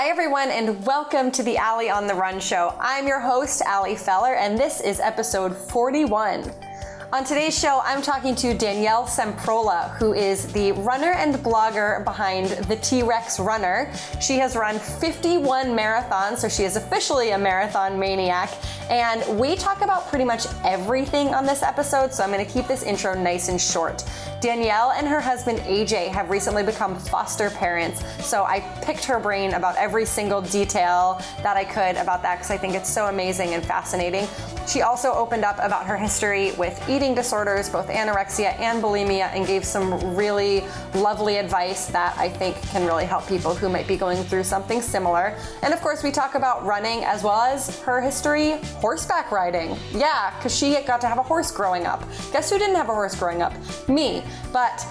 Hi, everyone, and welcome to the Allie on the Run show. I'm your host, Allie Feller, and this is episode 41. On today's show, I'm talking to Danielle Cemprola, who is the runner and blogger behind the T Rex Runner. She has run 51 marathons, so she is officially a marathon maniac. And we talk about pretty much everything on this episode, so I'm going to keep this intro nice and short. Danielle and her husband AJ have recently become foster parents, so I picked her brain about every single detail that I could about that because I think it's so amazing and fascinating. She also opened up about her history with eating disorders, both anorexia and bulimia, and gave some really lovely advice that I think can really help people who might be going through something similar. And of course, we talk about running as well as her history horseback riding. Yeah, because she got to have a horse growing up. Guess who didn't have a horse growing up? Me. But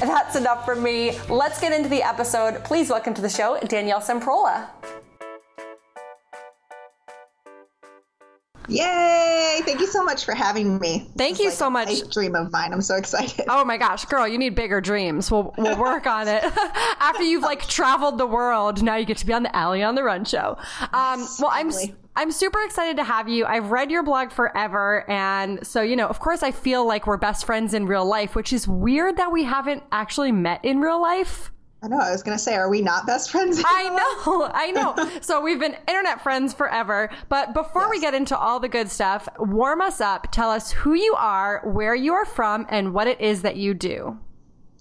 that's enough for me. Let's get into the episode. Please welcome to the show Danielle Cemprola. Yay! Thank you so much for having me. Thank you like so much. dream of mine. I'm so excited. Oh my gosh, girl, you need bigger dreams. We'll we'll work on it. After you've like traveled the world, now you get to be on the Allie on the Run show. Um, yes, well, I'm I'm super excited to have you. I've read your blog forever, and so you know, of course, I feel like we're best friends in real life, which is weird that we haven't actually met in real life. I know. I was going to say, are we not best friends? I know. I know. so we've been internet friends forever. But before yes. we get into all the good stuff, warm us up. Tell us who you are, where you are from, and what it is that you do.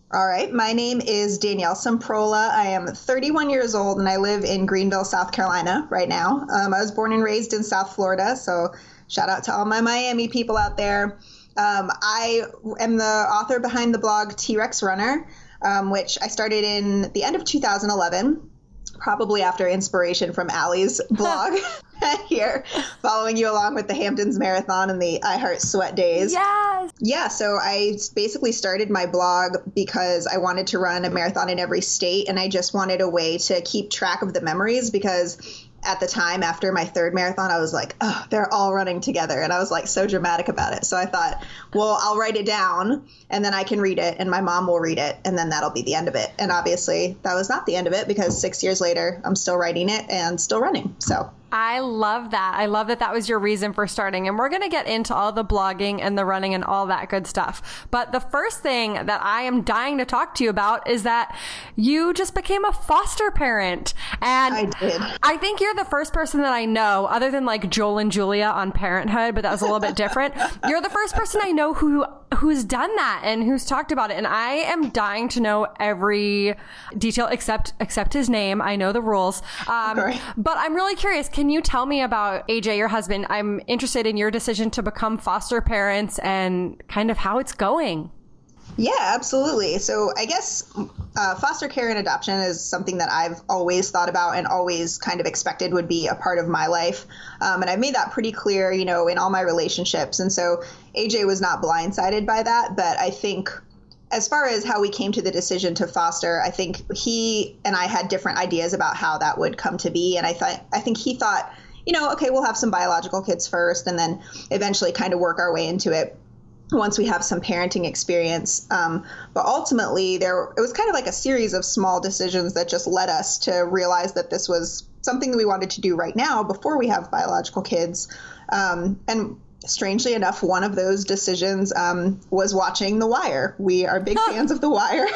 All right. My name is Danielle Cemprola. I am 31 years old and I live in Greenville, South Carolina right now. Um, I was born and raised in South Florida. So shout out to all my Miami people out there. Um, I am the author behind the blog T Rex Runner um, which I started in the end of 2011 probably after inspiration from Allie's blog here, following you along with the Hamptons Marathon and the I Heart Sweat days. Yes. Yeah, so I basically started my blog because I wanted to run a marathon in every state and I just wanted a way to keep track of the memories because at the time after my third marathon, I was like, oh, they're all running together. And I was like so dramatic about it. So I thought, well, I'll write it down and then I can read it and my mom will read it and then that'll be the end of it. And obviously that was not the end of it because six years later, I'm still writing it and still running. So I love that. I love that that was your reason for starting. And we're going to get into all the blogging and the running and all that good stuff. But the first thing that I am dying to talk to you about is that you just became a foster parent. And I did. I think you're the first person that I know, other than like Joel and Julia on Parenthood, but that was a little bit different. You're the first person I know who who's done that and who's talked about it. And I am dying to know every detail except except his name. I know the rules. Um, okay. But I'm really curious can you tell me about AJ, your husband? I'm interested in your decision to become foster parents and kind of how it's going. Yeah, absolutely. So I guess uh, foster care and adoption is something that I've always thought about and always kind of expected would be a part of my life. Um, and I've made that pretty clear, you know, in all my relationships. And so AJ was not blindsided by that, but I think as far as how we came to the decision to foster, I think he and I had different ideas about how that would come to be. And I thought, I think he thought, you know, okay, we'll have some biological kids first and then eventually kind of work our way into it once we have some parenting experience. Um, but ultimately, there it was kind of like a series of small decisions that just led us to realize that this was something that we wanted to do right now before we have biological kids. Um, and strangely enough, one of those decisions um, was watching The Wire. We are big fans of The Wire,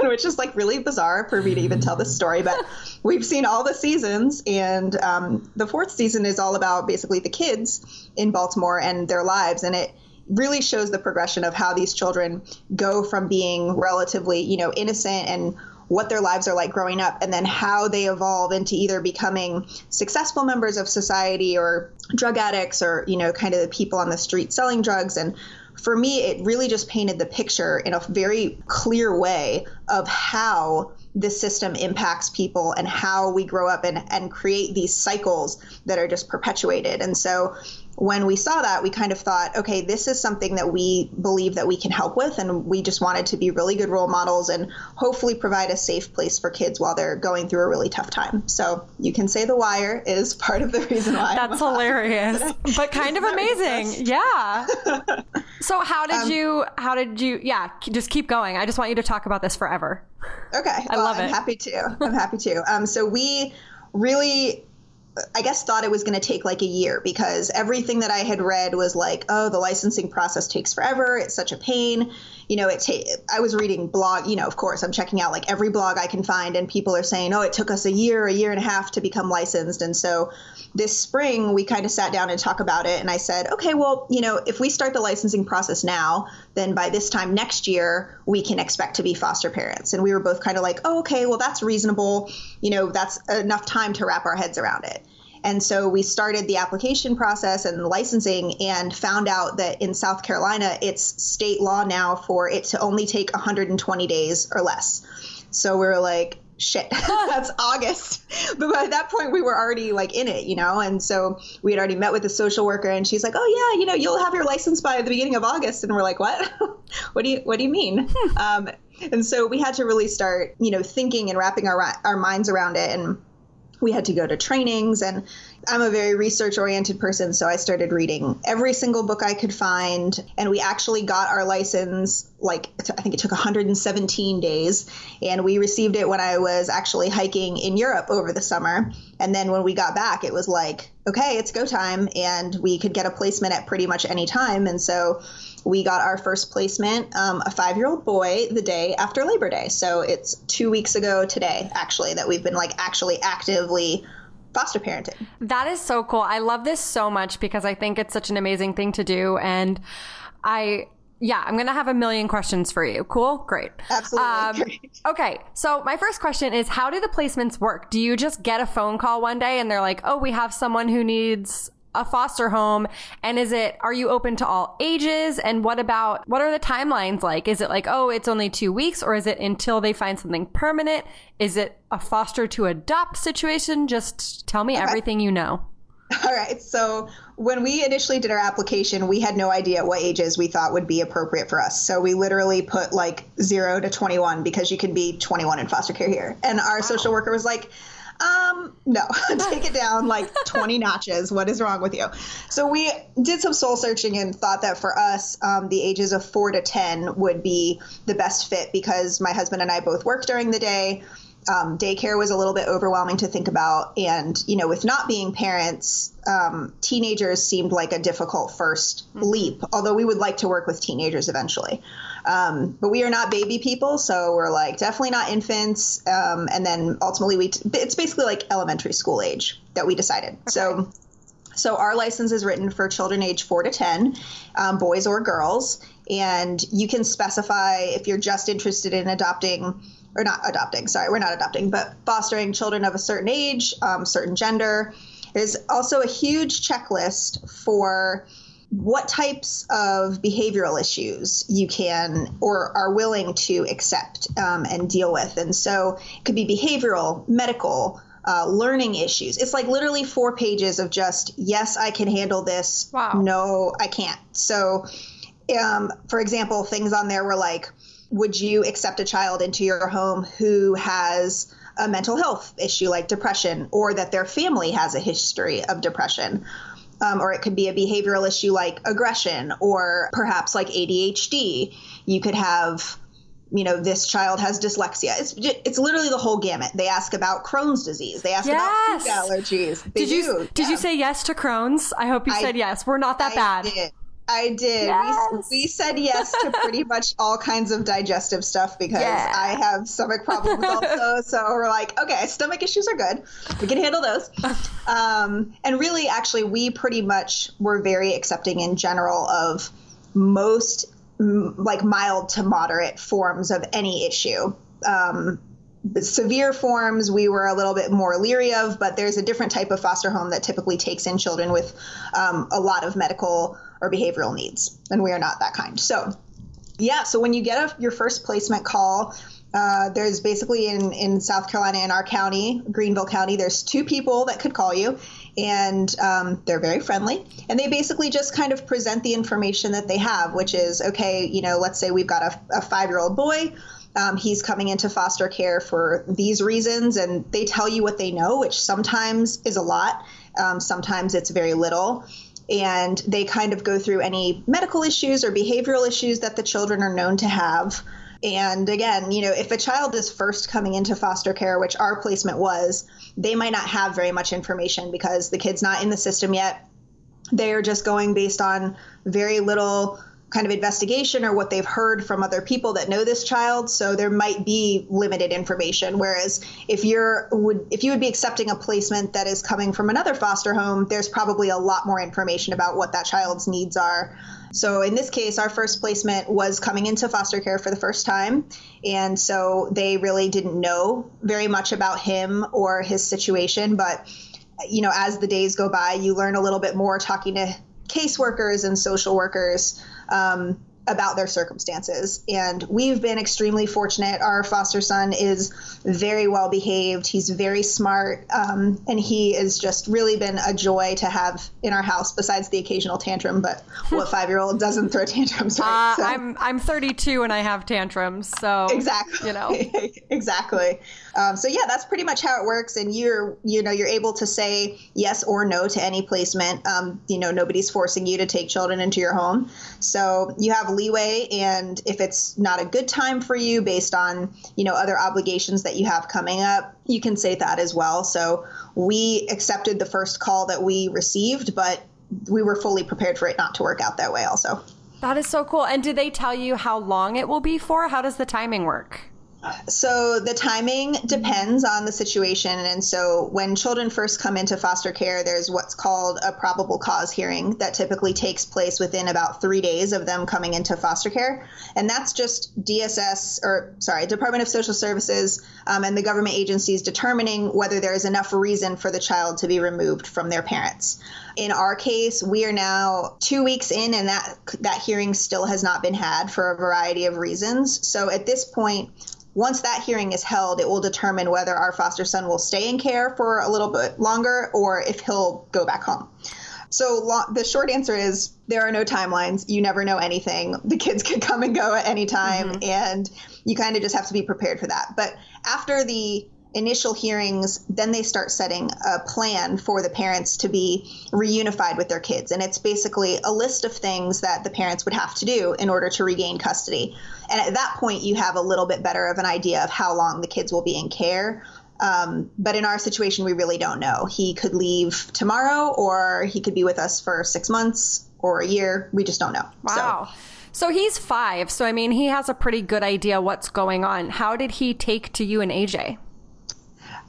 which is like really bizarre for me to even tell this story. But we've seen all the seasons, and um, the fourth season is all about basically the kids in Baltimore and their lives, and it really shows the progression of how these children go from being relatively, you know, innocent and what their lives are like growing up and then how they evolve into either becoming successful members of society or drug addicts or you know kind of the people on the street selling drugs. And for me it really just painted the picture in a very clear way of how this system impacts people and how we grow up and, and create these cycles that are just perpetuated. And so when we saw that, we kind of thought, okay, this is something that we believe that we can help with, and we just wanted to be really good role models and hopefully provide a safe place for kids while they're going through a really tough time. So you can say The Wire is part of the reason why. That's hilarious, but kind of amazing. Yeah. so how did um, you? How did you? Yeah, just keep going. I just want you to talk about this forever. Okay, I well, love it. I'm happy to. I'm happy to. Um, so we really I guess thought it was going to take like a year because everything that I had read was like, oh, the licensing process takes forever. It's such a pain. You know, it ta- I was reading blog, you know, of course, I'm checking out like every blog I can find and people are saying, "Oh, it took us a year, a year and a half to become licensed." And so this spring we kind of sat down and talked about it and I said, "Okay, well, you know, if we start the licensing process now, then by this time next year we can expect to be foster parents." And we were both kind of like, "Oh, okay, well that's reasonable. You know, that's enough time to wrap our heads around it." And so we started the application process and licensing and found out that in South Carolina, it's state law now for it to only take 120 days or less. So we were like, shit, that's August. But by that point, we were already like in it, you know? And so we had already met with the social worker and she's like, oh, yeah, you know, you'll have your license by the beginning of August. And we're like, what? what do you, what do you mean? Hmm. Um, and so we had to really start, you know, thinking and wrapping our, our minds around it. And we had to go to trainings and I'm a very research oriented person, so I started reading every single book I could find. And we actually got our license, like, I think it took 117 days. And we received it when I was actually hiking in Europe over the summer. And then when we got back, it was like, okay, it's go time. And we could get a placement at pretty much any time. And so we got our first placement, um, a five year old boy, the day after Labor Day. So it's two weeks ago today, actually, that we've been like actually actively foster parenting. That is so cool. I love this so much because I think it's such an amazing thing to do. And I, yeah, I'm going to have a million questions for you. Cool? Great. Absolutely. Um, okay. So, my first question is How do the placements work? Do you just get a phone call one day and they're like, oh, we have someone who needs a foster home? And is it are you open to all ages? And what about what are the timelines like? Is it like oh it's only 2 weeks or is it until they find something permanent? Is it a foster to adopt situation? Just tell me okay. everything you know. All right. So when we initially did our application we had no idea what ages we thought would be appropriate for us. So we literally put like 0 to 21 because you can be 21 in foster care here. And our wow. social worker was like um, no, take it down like 20 notches. What is wrong with you? So we did some soul searching and thought that for us, um, the ages of four to 10 would be the best fit because my husband and I both work during the day. Um, daycare was a little bit overwhelming to think about. And, you know, with not being parents, um, teenagers seemed like a difficult 1st mm-hmm. leap, although we would like to work with teenagers eventually. Um, but we are not baby people, so we're like definitely not infants. Um, and then ultimately, we t- it's basically like elementary school age that we decided. Okay. So. So our license is written for children age four to ten, um, boys or girls, and you can specify if you're just interested in adopting or not adopting. Sorry, we're not adopting, but fostering children of a certain age, um, certain gender. There's also a huge checklist for what types of behavioral issues you can or are willing to accept um, and deal with. And so it could be behavioral, medical, uh, learning issues. It's like literally four pages of just, yes, I can handle this. Wow. No, I can't. So, um, for example, things on there were like, would you accept a child into your home who has a mental health issue like depression or that their family has a history of depression? Um, or it could be a behavioral issue like aggression or perhaps like ADHD. You could have you know this child has dyslexia it's it's literally the whole gamut they ask about crohn's disease they ask yes. about food allergies they did you do. did yeah. you say yes to crohn's i hope you I, said yes we're not that I bad did. I did. Yes. We, we, said yes to pretty much all kinds of digestive stuff because yeah. I have stomach problems also. so we're like, okay, stomach issues are good. We can handle those. um, and really, actually, we pretty much were very accepting in general of most m- like mild to moderate forms of any issue. Um, severe forms we were a little bit more leery of, but there's a different type of foster home that typically takes in children with um, a lot of medical or behavioral needs, and we are not that kind. So Yeah, so when you get a, your first placement call, uh, there's basically in, in South Carolina, in our county, Greenville County, there's two people that could call you, and um, they're very friendly. And they basically just kind of present the information that they have, which is okay, you know, let's say we've got a, a five year old boy. Um, he's coming into foster care for these reasons, and they tell you what they know, which sometimes is a lot, um, sometimes it's very little and they kind of go through any medical issues or behavioral issues that the children are known to have. And again, you know, if a child is first coming into foster care, which our placement was, they might not have very much information because the kid's not in the system yet. They're just going based on very little kind of investigation or what they've heard from other people that know this child so there might be limited information whereas if you're would if you would be accepting a placement that is coming from another foster home there's probably a lot more information about what that child's needs are so in this case, our first placement was coming into foster care for the first time. And so they really didn't know very much about him or his situation. But, you know, as the days go by, you learn a little bit more talking to caseworkers and social workers. Um, about their circumstances. And we've been extremely fortunate. Our foster son is very well behaved. He's very smart. Um, and he has just really been a joy to have in our house, besides the occasional tantrum. But what five year old doesn't throw tantrums, right? Uh, so. I'm, I'm 32 and I have tantrums. So, exactly. You know, exactly. Um, so yeah, that's pretty much how it works. And you're, you know, you're able to say yes or no to any placement. Um, you know, nobody's forcing you to take children into your home. So you have leeway. And if it's not a good time for you based on, you know, other obligations that you have coming up, you can say that as well. So we accepted the first call that we received, but we were fully prepared for it not to work out that way also. That is so cool. And did they tell you how long it will be for? How does the timing work? So the timing depends on the situation. And so when children first come into foster care, there's what's called a probable cause hearing that typically takes place within about three days of them coming into foster care. And that's just DSS, or sorry, Department of Social Services um, and the government agencies determining whether there is enough reason for the child to be removed from their parents. In our case, we are now two weeks in, and that that hearing still has not been had for a variety of reasons. So at this point, once that hearing is held, it will determine whether our foster son will stay in care for a little bit longer or if he'll go back home. So lo- the short answer is there are no timelines. You never know anything. The kids could come and go at any time, mm-hmm. and you kind of just have to be prepared for that. But after the initial hearings, then they start setting a plan for the parents to be reunified with their kids. And it's basically a list of things that the parents would have to do in order to regain custody. And at that point, you have a little bit better of an idea of how long the kids will be in care. Um, but in our situation, we really don't know. He could leave tomorrow, or he could be with us for six months or a year. We just don't know. Wow. So, so he's five. So, I mean, he has a pretty good idea what's going on. How did he take to you and AJ?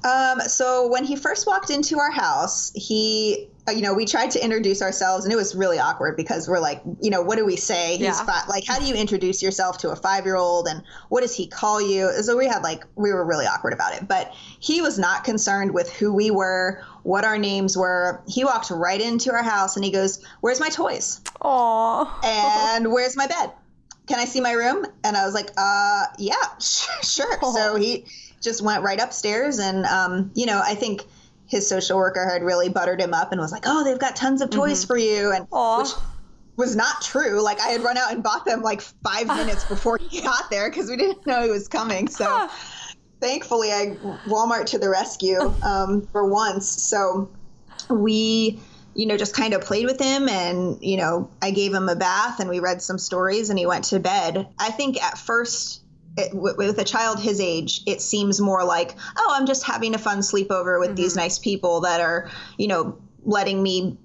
Um, so when he first walked into our house, he, you know, we tried to introduce ourselves, and it was really awkward because we're like, you know, what do we say? He's yeah. five. Like, how do you introduce yourself to a five-year-old, and what does he call you? So we had like, we were really awkward about it. But he was not concerned with who we were, what our names were. He walked right into our house, and he goes, "Where's my toys? Aww. And where's my bed?" Can I see my room? And I was like, uh, yeah, sure. So he just went right upstairs. And, um, you know, I think his social worker had really buttered him up and was like, oh, they've got tons of toys mm-hmm. for you. And Aww. which was not true. Like I had run out and bought them like five minutes before he got there because we didn't know he was coming. So thankfully, I Walmart to the rescue um, for once. So we you know, just kind of played with him and, you know, I gave him a bath and we read some stories and he went to bed. I think at first it, with a child his age, it seems more like, oh, I'm just having a fun sleepover with mm-hmm. these nice people that are, you know, letting me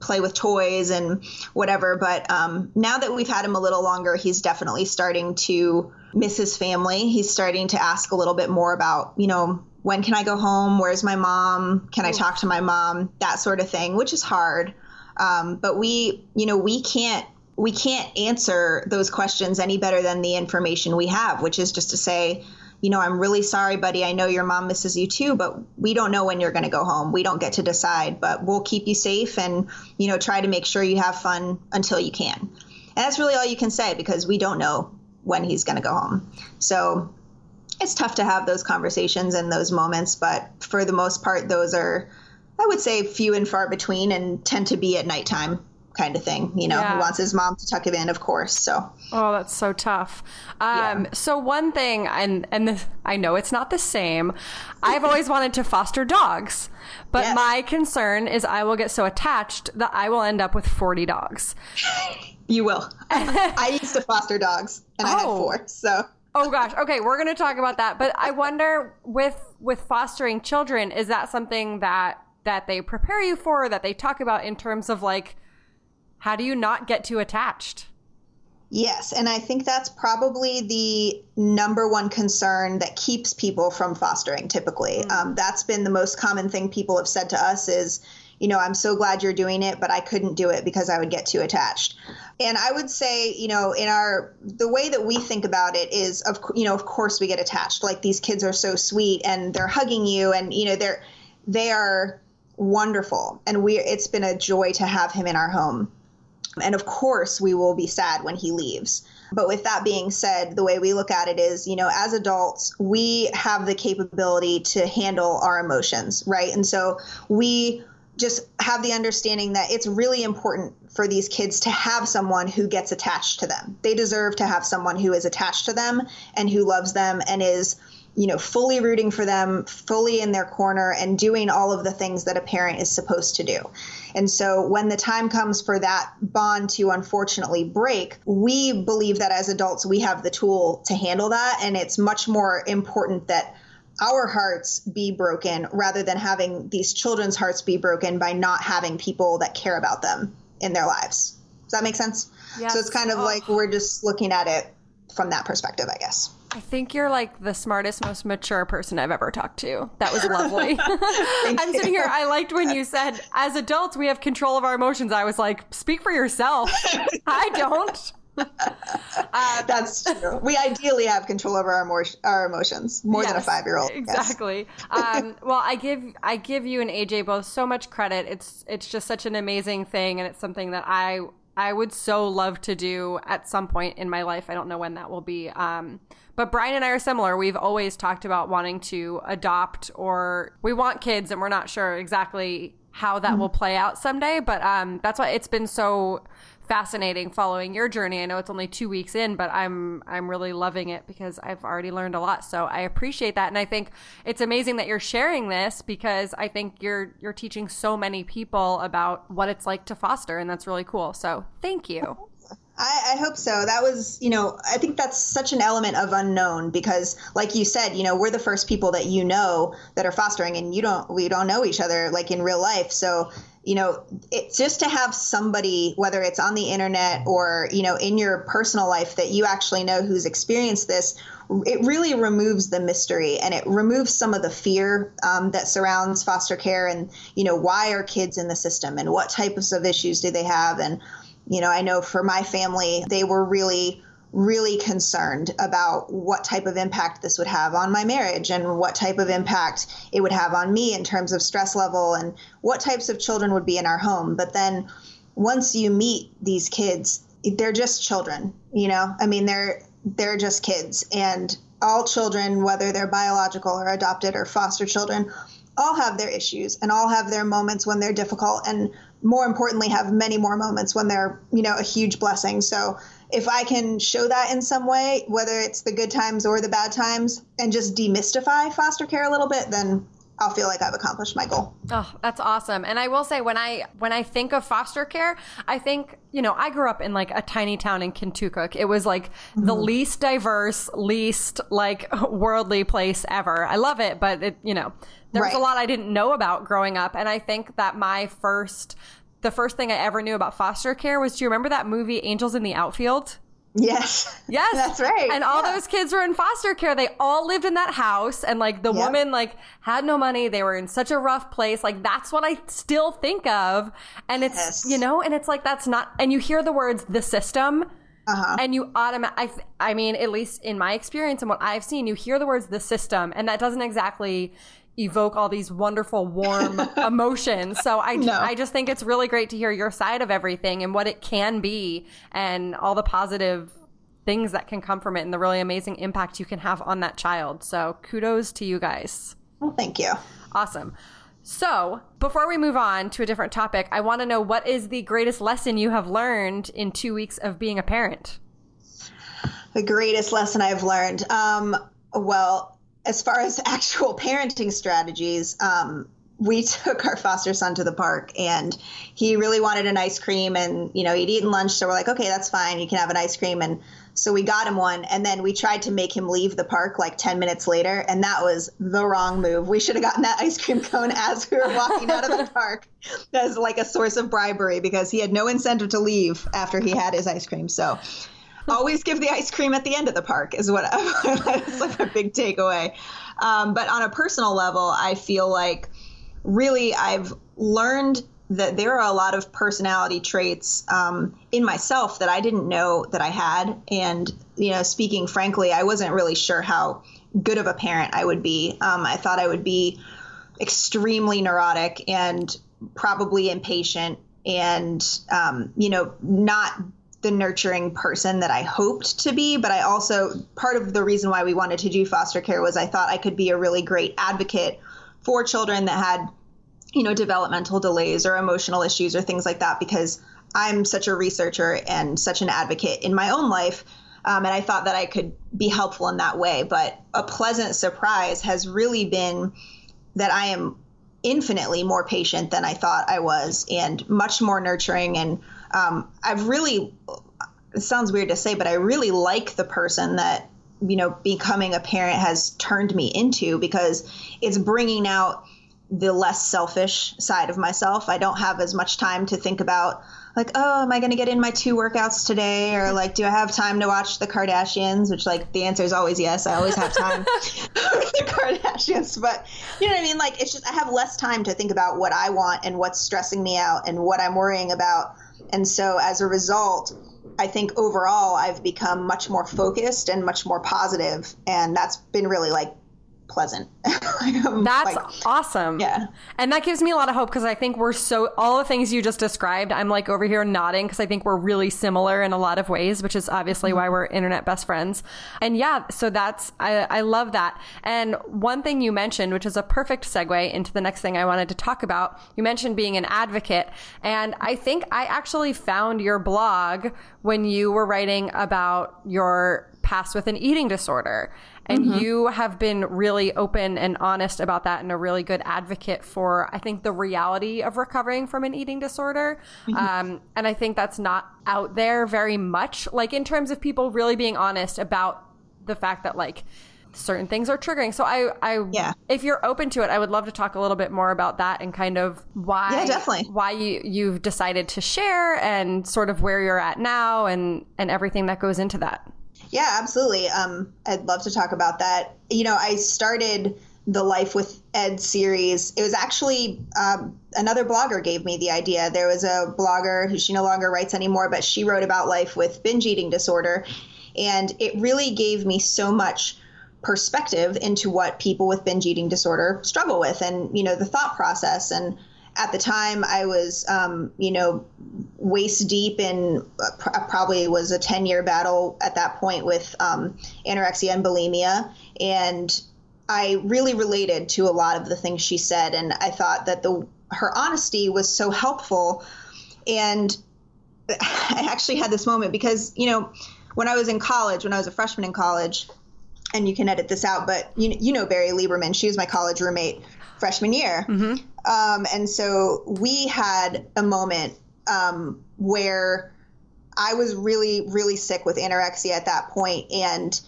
play with toys and whatever. But um, now that we've had him a little longer, he's definitely starting to miss his family. He's starting to ask a little bit more about, you know, when can I go home? Where's my mom? Can I talk to my mom? That sort of thing, which is hard. Um, but we, you know, we can't we can't answer those questions any better than the information we have, which is just to say, you know, I'm really sorry, buddy. I know your mom misses you too, but we don't know when you're going to go home. We don't get to decide, but we'll keep you safe and, you know, try to make sure you have fun until you can. And that's really all you can say because we don't know when he's going to go home. So it's tough to have those conversations and those moments, but for the most part, those are, I would say, few and far between and tend to be at nighttime kind of thing. You know, yeah. he wants his mom to tuck him in, of course. So. Oh, that's so tough. Um, yeah. So one thing, and and the, I know it's not the same. I've always wanted to foster dogs, but yes. my concern is I will get so attached that I will end up with forty dogs. You will. I used to foster dogs, and I oh. had four. So. Oh gosh. Okay, we're going to talk about that. But I wonder with with fostering children, is that something that that they prepare you for, that they talk about in terms of like how do you not get too attached? Yes, and I think that's probably the number one concern that keeps people from fostering typically. Mm-hmm. Um, that's been the most common thing people have said to us is, you know, I'm so glad you're doing it, but I couldn't do it because I would get too attached. And I would say, you know, in our the way that we think about it is of you know, of course we get attached. Like these kids are so sweet and they're hugging you and you know, they're they are wonderful and we it's been a joy to have him in our home and of course, we will be sad when he leaves. But with that being said, the way we look at it is, you know, as adults, we have the capability to handle our emotions, right? And so we just have the understanding that it's really important for these kids to have someone who gets attached to them. They deserve to have someone who is attached to them and who loves them and is you know, fully rooting for them, fully in their corner, and doing all of the things that a parent is supposed to do. And so when the time comes for that bond to unfortunately break, we believe that as adults, we have the tool to handle that. And it's much more important that our hearts be broken rather than having these children's hearts be broken by not having people that care about them in their lives. Does that make sense? Yes. So it's kind of oh. like we're just looking at it from that perspective, I guess. I think you're like the smartest, most mature person I've ever talked to. That was lovely. I'm sitting here. I liked when you said, as adults, we have control of our emotions. I was like, speak for yourself. I don't. Uh, That's true. We ideally have control over our, our emotions more yes, than a five year old. Exactly. Yes. um, well, I give I give you and AJ both so much credit. It's it's just such an amazing thing, and it's something that I I would so love to do at some point in my life. I don't know when that will be. Um, but Brian and I are similar. We've always talked about wanting to adopt or we want kids and we're not sure exactly how that mm-hmm. will play out someday. But um, that's why it's been so fascinating following your journey. I know it's only two weeks in, but I'm I'm really loving it because I've already learned a lot. So I appreciate that, and I think it's amazing that you're sharing this because I think you're you're teaching so many people about what it's like to foster, and that's really cool. So thank you. I, I, hope so. That was, you know, I think that's such an element of unknown because, like you said, you know, we're the first people that you know that are fostering, and you don't, we don't know each other like in real life. So, you know, it's just to have somebody, whether it's on the internet or, you know, in your personal life that you actually know who's experienced this, it really removes the mystery and it removes some of the fear um, that surrounds foster care and, you know, why are kids in the system and what types of issues do they have? And you know, I know for my family, they were really really concerned about what type of impact this would have on my marriage and what type of impact it would have on me in terms of stress level and what types of children would be in our home. But then once you meet these kids, they're just children, you know? I mean, they're they're just kids and all children whether they're biological or adopted or foster children all have their issues and all have their moments when they're difficult and more importantly have many more moments when they're you know a huge blessing so if i can show that in some way whether it's the good times or the bad times and just demystify foster care a little bit then I'll feel like I've accomplished my goal. Oh, that's awesome. And I will say when I when I think of foster care, I think, you know, I grew up in like a tiny town in Contoocook. It was like mm-hmm. the least diverse, least like worldly place ever. I love it, but it, you know, there right. was a lot I didn't know about growing up. And I think that my first, the first thing I ever knew about foster care was do you remember that movie Angels in the Outfield? Yes. Yes. That's right. And all yeah. those kids were in foster care. They all lived in that house and like the yep. woman like had no money. They were in such a rough place. Like that's what I still think of. And it's, yes. you know, and it's like that's not and you hear the words the system uh-huh. And you automatically, I, I mean, at least in my experience and what I've seen, you hear the words the system, and that doesn't exactly evoke all these wonderful warm emotions so i no. i just think it's really great to hear your side of everything and what it can be and all the positive things that can come from it and the really amazing impact you can have on that child. So kudos to you guys. Well, thank you. Awesome. So, before we move on to a different topic, I want to know what is the greatest lesson you have learned in two weeks of being a parent? The greatest lesson I've learned. Um, well, as far as actual parenting strategies, um, we took our foster son to the park and he really wanted an ice cream and you know he'd eaten lunch. So we're like okay that's fine. You can have an ice cream. And so we got him one. And then we tried to make him leave the park like 10 minutes later. And that was the wrong move. We should have gotten that ice cream cone as we were walking out of the park as like a source of bribery because he had no incentive to leave after he had his ice cream. So always give the ice cream at the end of the park is what that's like a big takeaway um, but on a personal level i feel like really I've learned that there are a lot of personality traits um, in myself that I didn't know that I had. And, you know, speaking frankly, I wasn't really sure how good of a parent I would be. Um, I thought I would be extremely neurotic and probably impatient and, um, you know, not the nurturing person that I hoped to be. But I also, part of the reason why we wanted to do foster care was I thought I could be a really great advocate for children that had you know developmental delays or emotional issues or things like that because i'm such a researcher and such an advocate in my own life um, and i thought that i could be helpful in that way but a pleasant surprise has really been that i am infinitely more patient than i thought i was and much more nurturing and um, i've really it sounds weird to say but i really like the person that you know becoming a parent has turned me into because it's bringing out the less selfish side of myself. I don't have as much time to think about like, oh, am I going to get in my two workouts today or like do I have time to watch the Kardashians, which like the answer is always yes. I always have time for the Kardashians, but you know what I mean? Like it's just I have less time to think about what I want and what's stressing me out and what I'm worrying about. And so as a result, I think overall I've become much more focused and much more positive, and that's been really like pleasant. That's like, awesome. Yeah. And that gives me a lot of hope because I think we're so, all the things you just described, I'm like over here nodding because I think we're really similar in a lot of ways, which is obviously mm-hmm. why we're internet best friends. And yeah, so that's, I, I love that. And one thing you mentioned, which is a perfect segue into the next thing I wanted to talk about, you mentioned being an advocate. And I think I actually found your blog when you were writing about your past with an eating disorder. And mm-hmm. you have been really open and honest about that and a really good advocate for, I think, the reality of recovering from an eating disorder. Mm-hmm. Um, and I think that's not out there very much, like in terms of people really being honest about the fact that, like, certain things are triggering. So I, I, yeah. if you're open to it, I would love to talk a little bit more about that and kind of why, yeah, definitely why you you've decided to share and sort of where you're at now and and everything that goes into that. Yeah, absolutely. Um, I'd love to talk about that. You know, I started the Life with Ed series. It was actually um, another blogger gave me the idea. There was a blogger who she no longer writes anymore, but she wrote about life with binge eating disorder. And it really gave me so much perspective into what people with binge eating disorder struggle with and, you know, the thought process. And at the time I was, um, you know, waist deep in uh, probably was a 10 year battle at that point with um, anorexia and bulimia. And I really related to a lot of the things she said. And I thought that the, her honesty was so helpful. And I actually had this moment because, you know, when I was in college, when I was a freshman in college, and you can edit this out, but you, you know Barry Lieberman, she was my college roommate freshman year. Mm-hmm. Um, and so we had a moment um, where I was really, really sick with anorexia at that point, and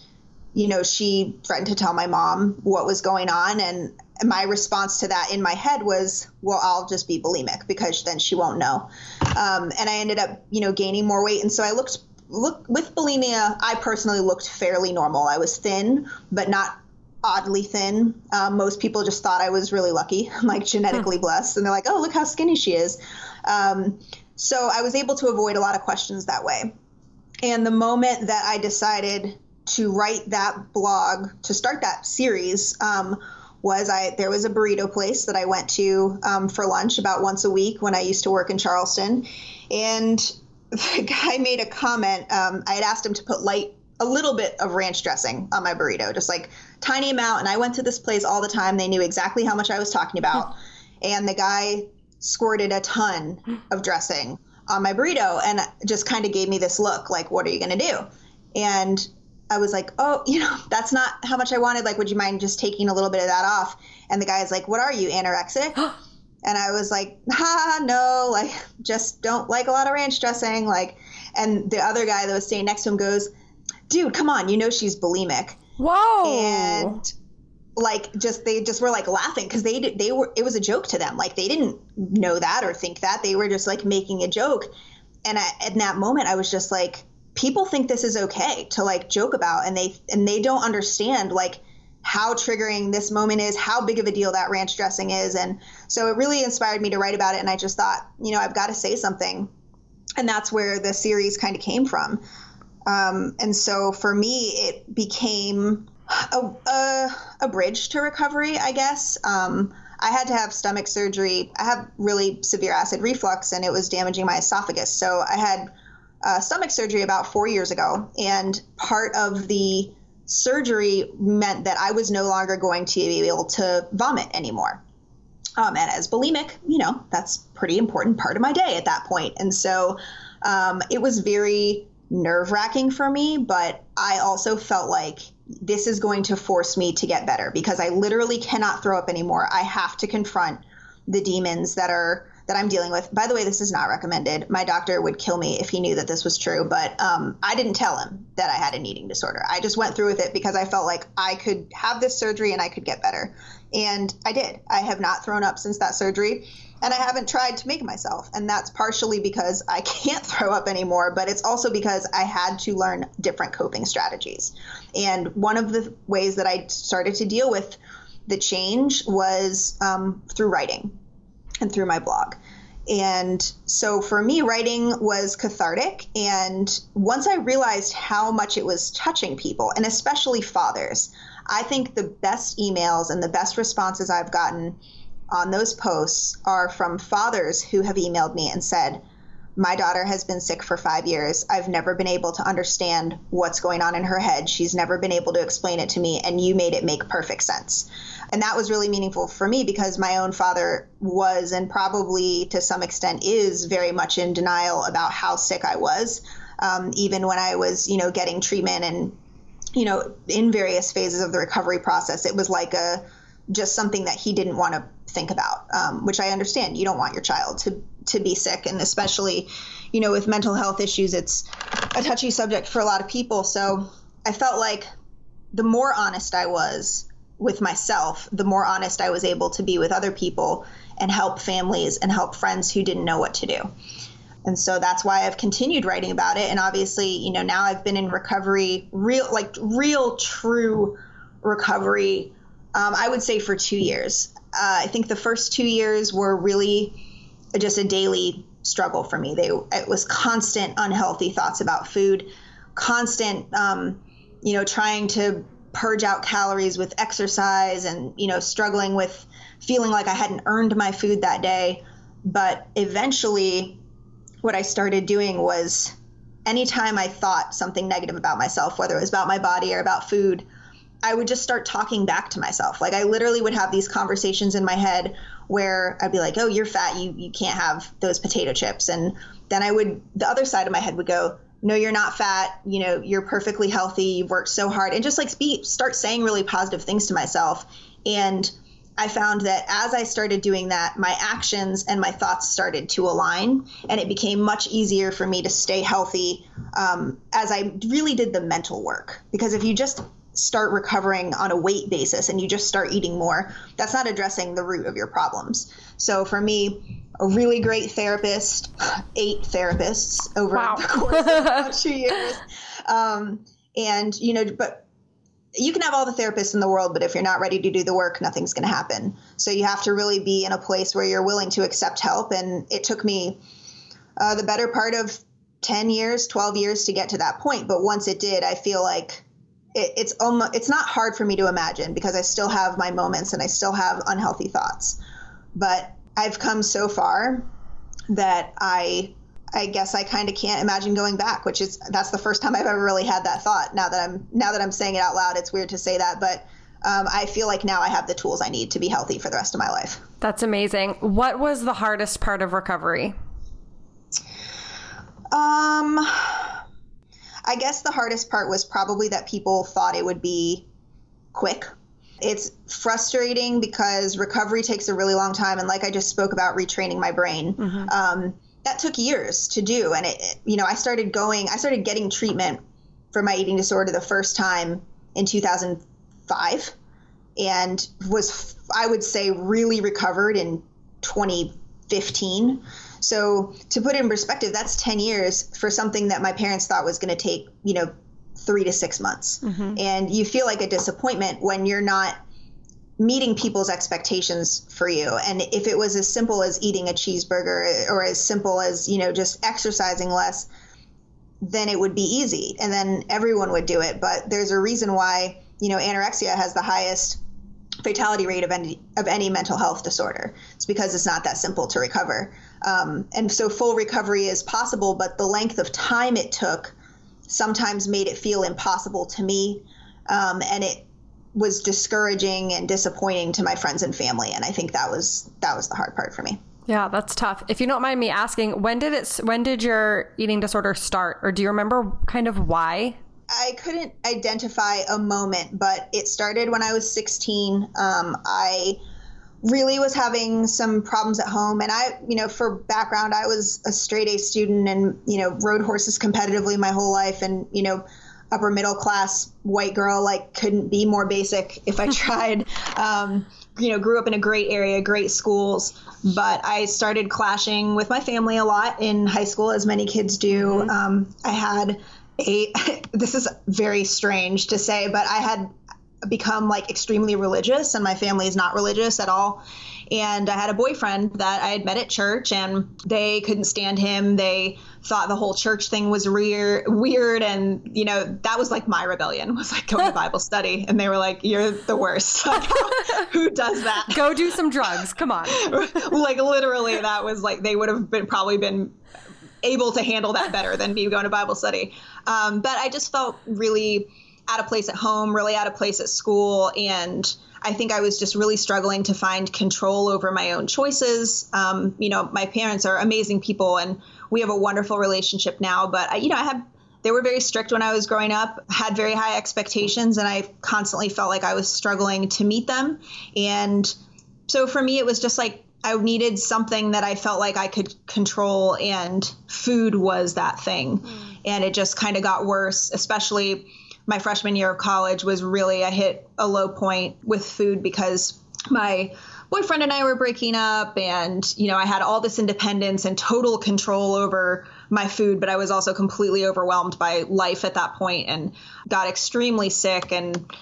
you know, she threatened to tell my mom what was going on, and my response to that in my head was, "Well, I'll just be bulimic because then she won't know." Um, and I ended up, you know, gaining more weight, and so I looked look with bulimia. I personally looked fairly normal. I was thin, but not oddly thin. Um, most people just thought I was really lucky, like genetically hmm. blessed, and they're like, "Oh, look how skinny she is." Um, so I was able to avoid a lot of questions that way. And the moment that I decided to write that blog to start that series um, was I there was a burrito place that I went to um, for lunch about once a week when I used to work in Charleston, and the guy made a comment. Um, I had asked him to put light a little bit of ranch dressing on my burrito, just like tiny amount. And I went to this place all the time. They knew exactly how much I was talking about. and the guy squirted a ton of dressing on my burrito and just kind of gave me this look like, what are you going to do? And I was like, oh, you know, that's not how much I wanted. Like, would you mind just taking a little bit of that off? And the guy's like, what are you, anorexic? and I was like, ha, no, like, just don't like a lot of ranch dressing. Like, and the other guy that was staying next to him goes, dude, come on, you know she's bulimic. Whoa. And like just they just were like laughing because they they were it was a joke to them. Like they didn't know that or think that. They were just like making a joke. And I, in that moment i was just like people think this is okay to like joke about and they and they don't understand like how triggering this moment is how big of a deal that ranch dressing is. And so it really inspired me to write about it and i just thought you know i've got to say something. And that's where the series kind of came from um, and so for me it became a, a, a bridge to recovery, I guess. Um, I had to have stomach surgery. I have really severe acid reflux, and it was damaging my esophagus. So I had uh, stomach surgery about four years ago, and part of the surgery meant that I was no longer going to be able to vomit anymore. Um, and as bulimic, you know, that's pretty important part of my day at that point. And so um, it was very nerve wracking for me, but I also felt like this is going to force me to get better because I literally cannot throw up anymore. I have to confront the demons that are that I'm dealing with. By the way, this is not recommended. My doctor would kill me if he knew that this was true, but um, I didn't tell him that I had an eating disorder. I just went through with it because I felt like I could have this surgery and I could get better. And I did. I have not thrown up since that surgery and I haven't tried to make myself. And that's partially because I can't throw up anymore, but it's also because I had to learn different coping strategies. And one of the ways that I started to deal with the change was um, through writing and through my blog. And so for me, writing was cathartic. And once I realized how much it was touching people, and especially fathers, I think the best emails and the best responses I've gotten on those posts are from fathers who have emailed me and said, my daughter has been sick for five years. I've never been able to understand what's going on in her head. She's never been able to explain it to me, and you made it make perfect sense. And that was really meaningful for me because my own father was, and probably to some extent is, very much in denial about how sick I was. Um, even when I was, you know, getting treatment and, you know, in various phases of the recovery process, it was like a just something that he didn't want to think about, um, which I understand. You don't want your child to to be sick, and especially, you know, with mental health issues, it's a touchy subject for a lot of people. So I felt like the more honest I was with myself, the more honest I was able to be with other people and help families and help friends who didn't know what to do. And so that's why I've continued writing about it. And obviously, you know, now I've been in recovery, real, like real, true recovery, um, I would say for two years. Uh, I think the first two years were really just a daily struggle for me. They it was constant unhealthy thoughts about food, constant um, you know trying to purge out calories with exercise, and you know struggling with feeling like I hadn't earned my food that day. But eventually, what I started doing was anytime I thought something negative about myself, whether it was about my body or about food, I would just start talking back to myself. Like I literally would have these conversations in my head where I'd be like, "Oh, you're fat. You you can't have those potato chips." And then I would the other side of my head would go, "No, you're not fat. You know, you're perfectly healthy. You've worked so hard." And just like speak, start saying really positive things to myself. And I found that as I started doing that, my actions and my thoughts started to align, and it became much easier for me to stay healthy um, as I really did the mental work. Because if you just start recovering on a weight basis and you just start eating more, that's not addressing the root of your problems. So for me, a really great therapist, eight therapists over wow. the course of about two years. Um, and, you know, but you can have all the therapists in the world, but if you're not ready to do the work, nothing's going to happen. So you have to really be in a place where you're willing to accept help. And it took me uh, the better part of 10 years, 12 years to get to that point. But once it did, I feel like it, it's almost it's not hard for me to imagine because I still have my moments and I still have unhealthy thoughts. But I've come so far that I I guess I kind of can't imagine going back, which is that's the first time I've ever really had that thought. Now that I'm now that I'm saying it out loud, it's weird to say that, but um, I feel like now I have the tools I need to be healthy for the rest of my life. That's amazing. What was the hardest part of recovery? Um, I guess the hardest part was probably that people thought it would be quick. It's frustrating because recovery takes a really long time, and like I just spoke about retraining my brain. Mm-hmm. Um, that took years to do, and it, you know, I started going, I started getting treatment for my eating disorder the first time in 2005, and was, I would say, really recovered in 2015. So to put it in perspective, that's 10 years for something that my parents thought was going to take, you know, three to six months. Mm-hmm. And you feel like a disappointment when you're not meeting people's expectations for you. And if it was as simple as eating a cheeseburger or as simple as, you know, just exercising less, then it would be easy and then everyone would do it. But there's a reason why, you know, anorexia has the highest fatality rate of any of any mental health disorder. It's because it's not that simple to recover. Um, and so full recovery is possible, but the length of time it took sometimes made it feel impossible to me. Um, and it was discouraging and disappointing to my friends and family. And I think that was that was the hard part for me. Yeah, that's tough. If you don't mind me asking, when did it when did your eating disorder start or do you remember kind of why? I couldn't identify a moment, but it started when I was 16. Um, I really was having some problems at home. And I, you know, for background, I was a straight A student and, you know, rode horses competitively my whole life and, you know, upper middle class white girl, like couldn't be more basic if I tried. Um, you know, grew up in a great area, great schools, but I started clashing with my family a lot in high school, as many kids do. Mm-hmm. Um, I had a, this is very strange to say, but I had become like extremely religious, and my family is not religious at all. And I had a boyfriend that I had met at church, and they couldn't stand him. They thought the whole church thing was weird, weird, and you know that was like my rebellion was like going to Bible study, and they were like, "You're the worst. Like, who does that? Go do some drugs. Come on." like literally, that was like they would have been probably been able to handle that better than me going to Bible study. Um, but I just felt really out of place at home, really out of place at school, and I think I was just really struggling to find control over my own choices. Um, you know, my parents are amazing people, and we have a wonderful relationship now. But I, you know, I had they were very strict when I was growing up, had very high expectations, and I constantly felt like I was struggling to meet them. And so for me, it was just like I needed something that I felt like I could control, and food was that thing. Mm. And it just kind of got worse, especially my freshman year of college was really I hit a low point with food because my boyfriend and I were breaking up and you know I had all this independence and total control over my food but I was also completely overwhelmed by life at that point and got extremely sick and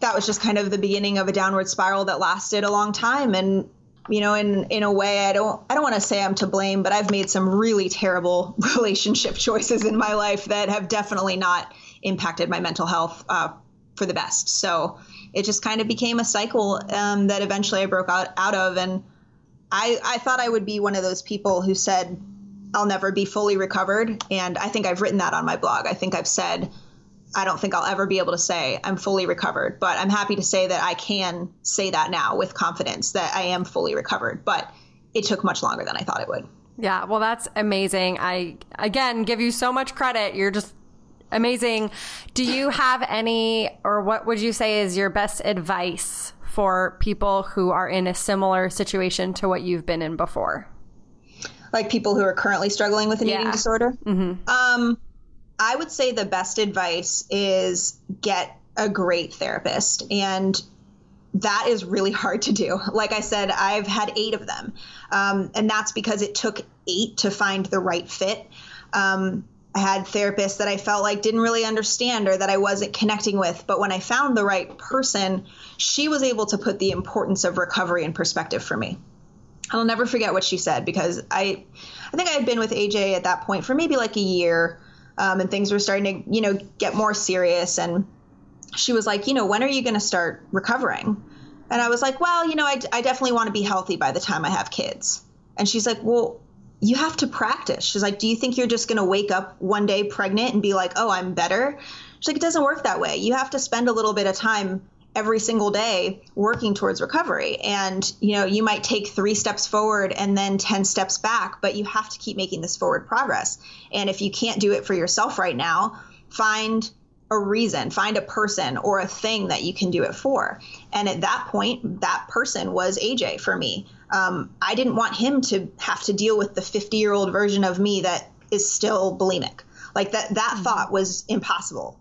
that was just kind of the beginning of a downward spiral that lasted a long time and you know in in a way I don't I don't want to say I'm to blame but I've made some really terrible relationship choices in my life that have definitely not impacted my mental health uh, for the best. So it just kind of became a cycle um, that eventually I broke out, out of. And I, I thought I would be one of those people who said, I'll never be fully recovered. And I think I've written that on my blog. I think I've said, I don't think I'll ever be able to say I'm fully recovered, but I'm happy to say that I can say that now with confidence that I am fully recovered. But it took much longer than I thought it would. Yeah, well, that's amazing. I, again, give you so much credit. You're just Amazing. Do you have any, or what would you say is your best advice for people who are in a similar situation to what you've been in before? Like people who are currently struggling with an yeah. eating disorder? Mm-hmm. Um, I would say the best advice is get a great therapist. And that is really hard to do. Like I said, I've had eight of them. Um, and that's because it took eight to find the right fit. Um, I had therapists that I felt like didn't really understand or that I wasn't connecting with. But when I found the right person, she was able to put the importance of recovery in perspective for me. I'll never forget what she said because I, I think I had been with AJ at that point for maybe like a year, um, and things were starting to, you know, get more serious. And she was like, you know, when are you going to start recovering? And I was like, well, you know, I, I definitely want to be healthy by the time I have kids. And she's like, well, you have to practice. She's like, Do you think you're just going to wake up one day pregnant and be like, Oh, I'm better? She's like, It doesn't work that way. You have to spend a little bit of time every single day working towards recovery. And, you know, you might take three steps forward and then 10 steps back, but you have to keep making this forward progress. And if you can't do it for yourself right now, find a reason, find a person or a thing that you can do it for. And at that point, that person was AJ for me. Um, I didn't want him to have to deal with the 50 year old version of me that is still bulimic. Like that, that mm-hmm. thought was impossible.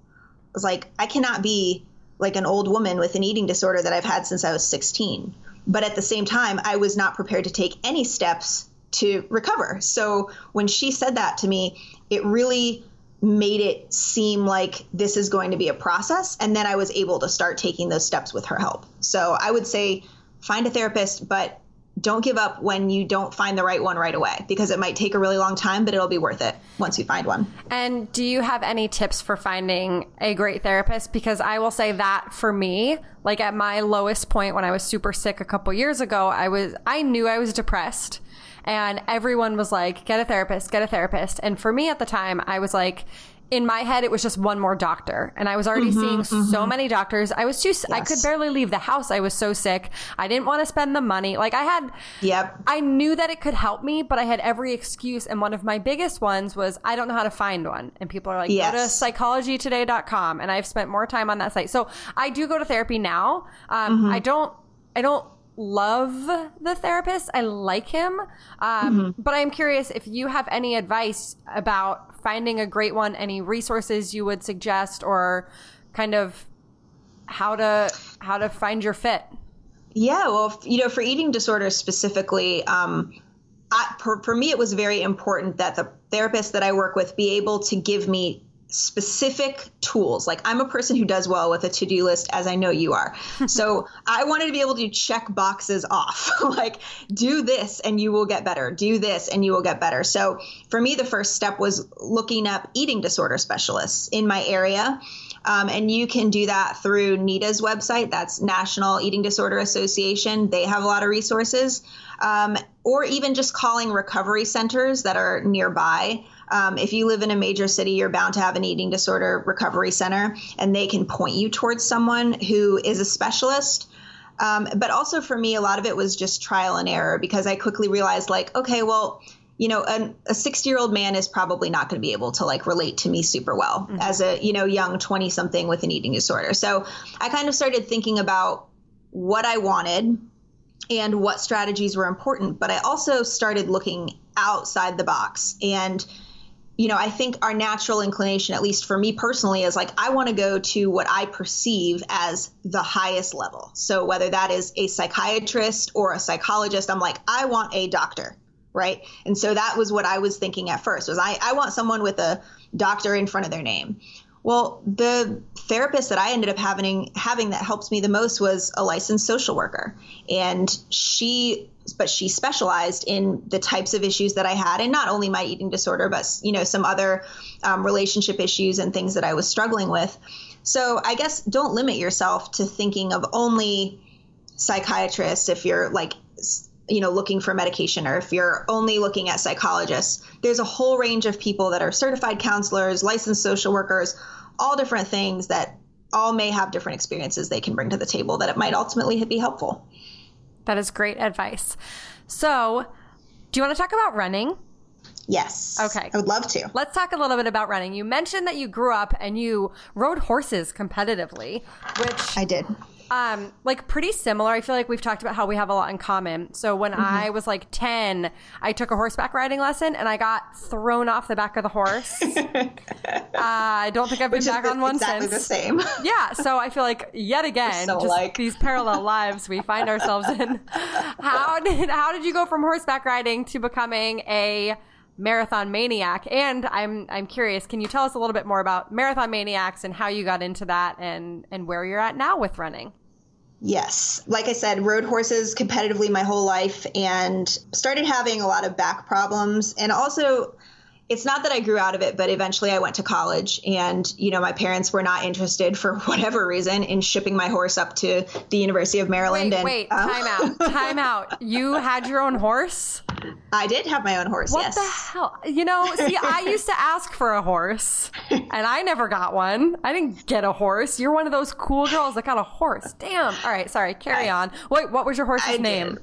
It was like, I cannot be like an old woman with an eating disorder that I've had since I was 16. But at the same time, I was not prepared to take any steps to recover. So when she said that to me, it really made it seem like this is going to be a process. And then I was able to start taking those steps with her help. So I would say find a therapist, but don't give up when you don't find the right one right away because it might take a really long time, but it'll be worth it once you find one. And do you have any tips for finding a great therapist? Because I will say that for me, like at my lowest point when I was super sick a couple years ago, I was, I knew I was depressed and everyone was like, get a therapist, get a therapist. And for me at the time, I was like, in my head, it was just one more doctor. And I was already mm-hmm, seeing mm-hmm. so many doctors. I was too, yes. I could barely leave the house. I was so sick. I didn't want to spend the money. Like I had, yep. I knew that it could help me, but I had every excuse. And one of my biggest ones was I don't know how to find one. And people are like, yes. go to psychologytoday.com. And I've spent more time on that site. So I do go to therapy now. Um, mm-hmm. I don't, I don't love the therapist. I like him. Um, mm-hmm. But I'm curious if you have any advice about finding a great one, any resources you would suggest, or kind of how to how to find your fit. Yeah, well, you know, for eating disorders specifically, um, I, for, for me, it was very important that the therapist that I work with be able to give me specific tools. Like I'm a person who does well with a to-do list as I know you are. so I wanted to be able to check boxes off. like do this and you will get better. Do this and you will get better. So for me the first step was looking up eating disorder specialists in my area. Um, and you can do that through NEDA's website. That's National Eating Disorder Association. They have a lot of resources. Um, or even just calling recovery centers that are nearby. Um, if you live in a major city, you're bound to have an eating disorder recovery center, and they can point you towards someone who is a specialist. Um, but also for me, a lot of it was just trial and error because I quickly realized, like, okay, well, you know, an, a 60 year old man is probably not going to be able to like relate to me super well mm-hmm. as a, you know, young 20 something with an eating disorder. So I kind of started thinking about what I wanted and what strategies were important. But I also started looking outside the box and you know, I think our natural inclination, at least for me personally, is like I want to go to what I perceive as the highest level. So whether that is a psychiatrist or a psychologist, I'm like, I want a doctor, right? And so that was what I was thinking at first was I, I want someone with a doctor in front of their name. Well, the therapist that I ended up having having that helps me the most was a licensed social worker, and she but she specialized in the types of issues that I had, and not only my eating disorder, but you know some other um, relationship issues and things that I was struggling with. So I guess don't limit yourself to thinking of only psychiatrists if you're like you know looking for medication or if you're only looking at psychologists there's a whole range of people that are certified counselors licensed social workers all different things that all may have different experiences they can bring to the table that it might ultimately be helpful that is great advice. So, do you want to talk about running? Yes. Okay. I would love to. Let's talk a little bit about running. You mentioned that you grew up and you rode horses competitively, which I did um, like pretty similar. I feel like we've talked about how we have a lot in common. So when mm-hmm. I was like 10, I took a horseback riding lesson and I got thrown off the back of the horse. uh, I don't think I've been Which back on one exactly since. the same. yeah. So I feel like yet again, so just like. these parallel lives we find ourselves in. How did, how did you go from horseback riding to becoming a marathon maniac and i'm i'm curious can you tell us a little bit more about marathon maniacs and how you got into that and and where you're at now with running Yes. Like I said, rode horses competitively my whole life and started having a lot of back problems. And also, it's not that I grew out of it, but eventually I went to college and, you know, my parents were not interested for whatever reason in shipping my horse up to the University of Maryland. Wait, and, wait, um, time out, time out. You had your own horse? I did have my own horse. What yes. the hell? You know, see, I used to ask for a horse, and I never got one. I didn't get a horse. You're one of those cool girls that got a horse. Damn. All right, sorry. Carry on. Wait, what was your horse's I name?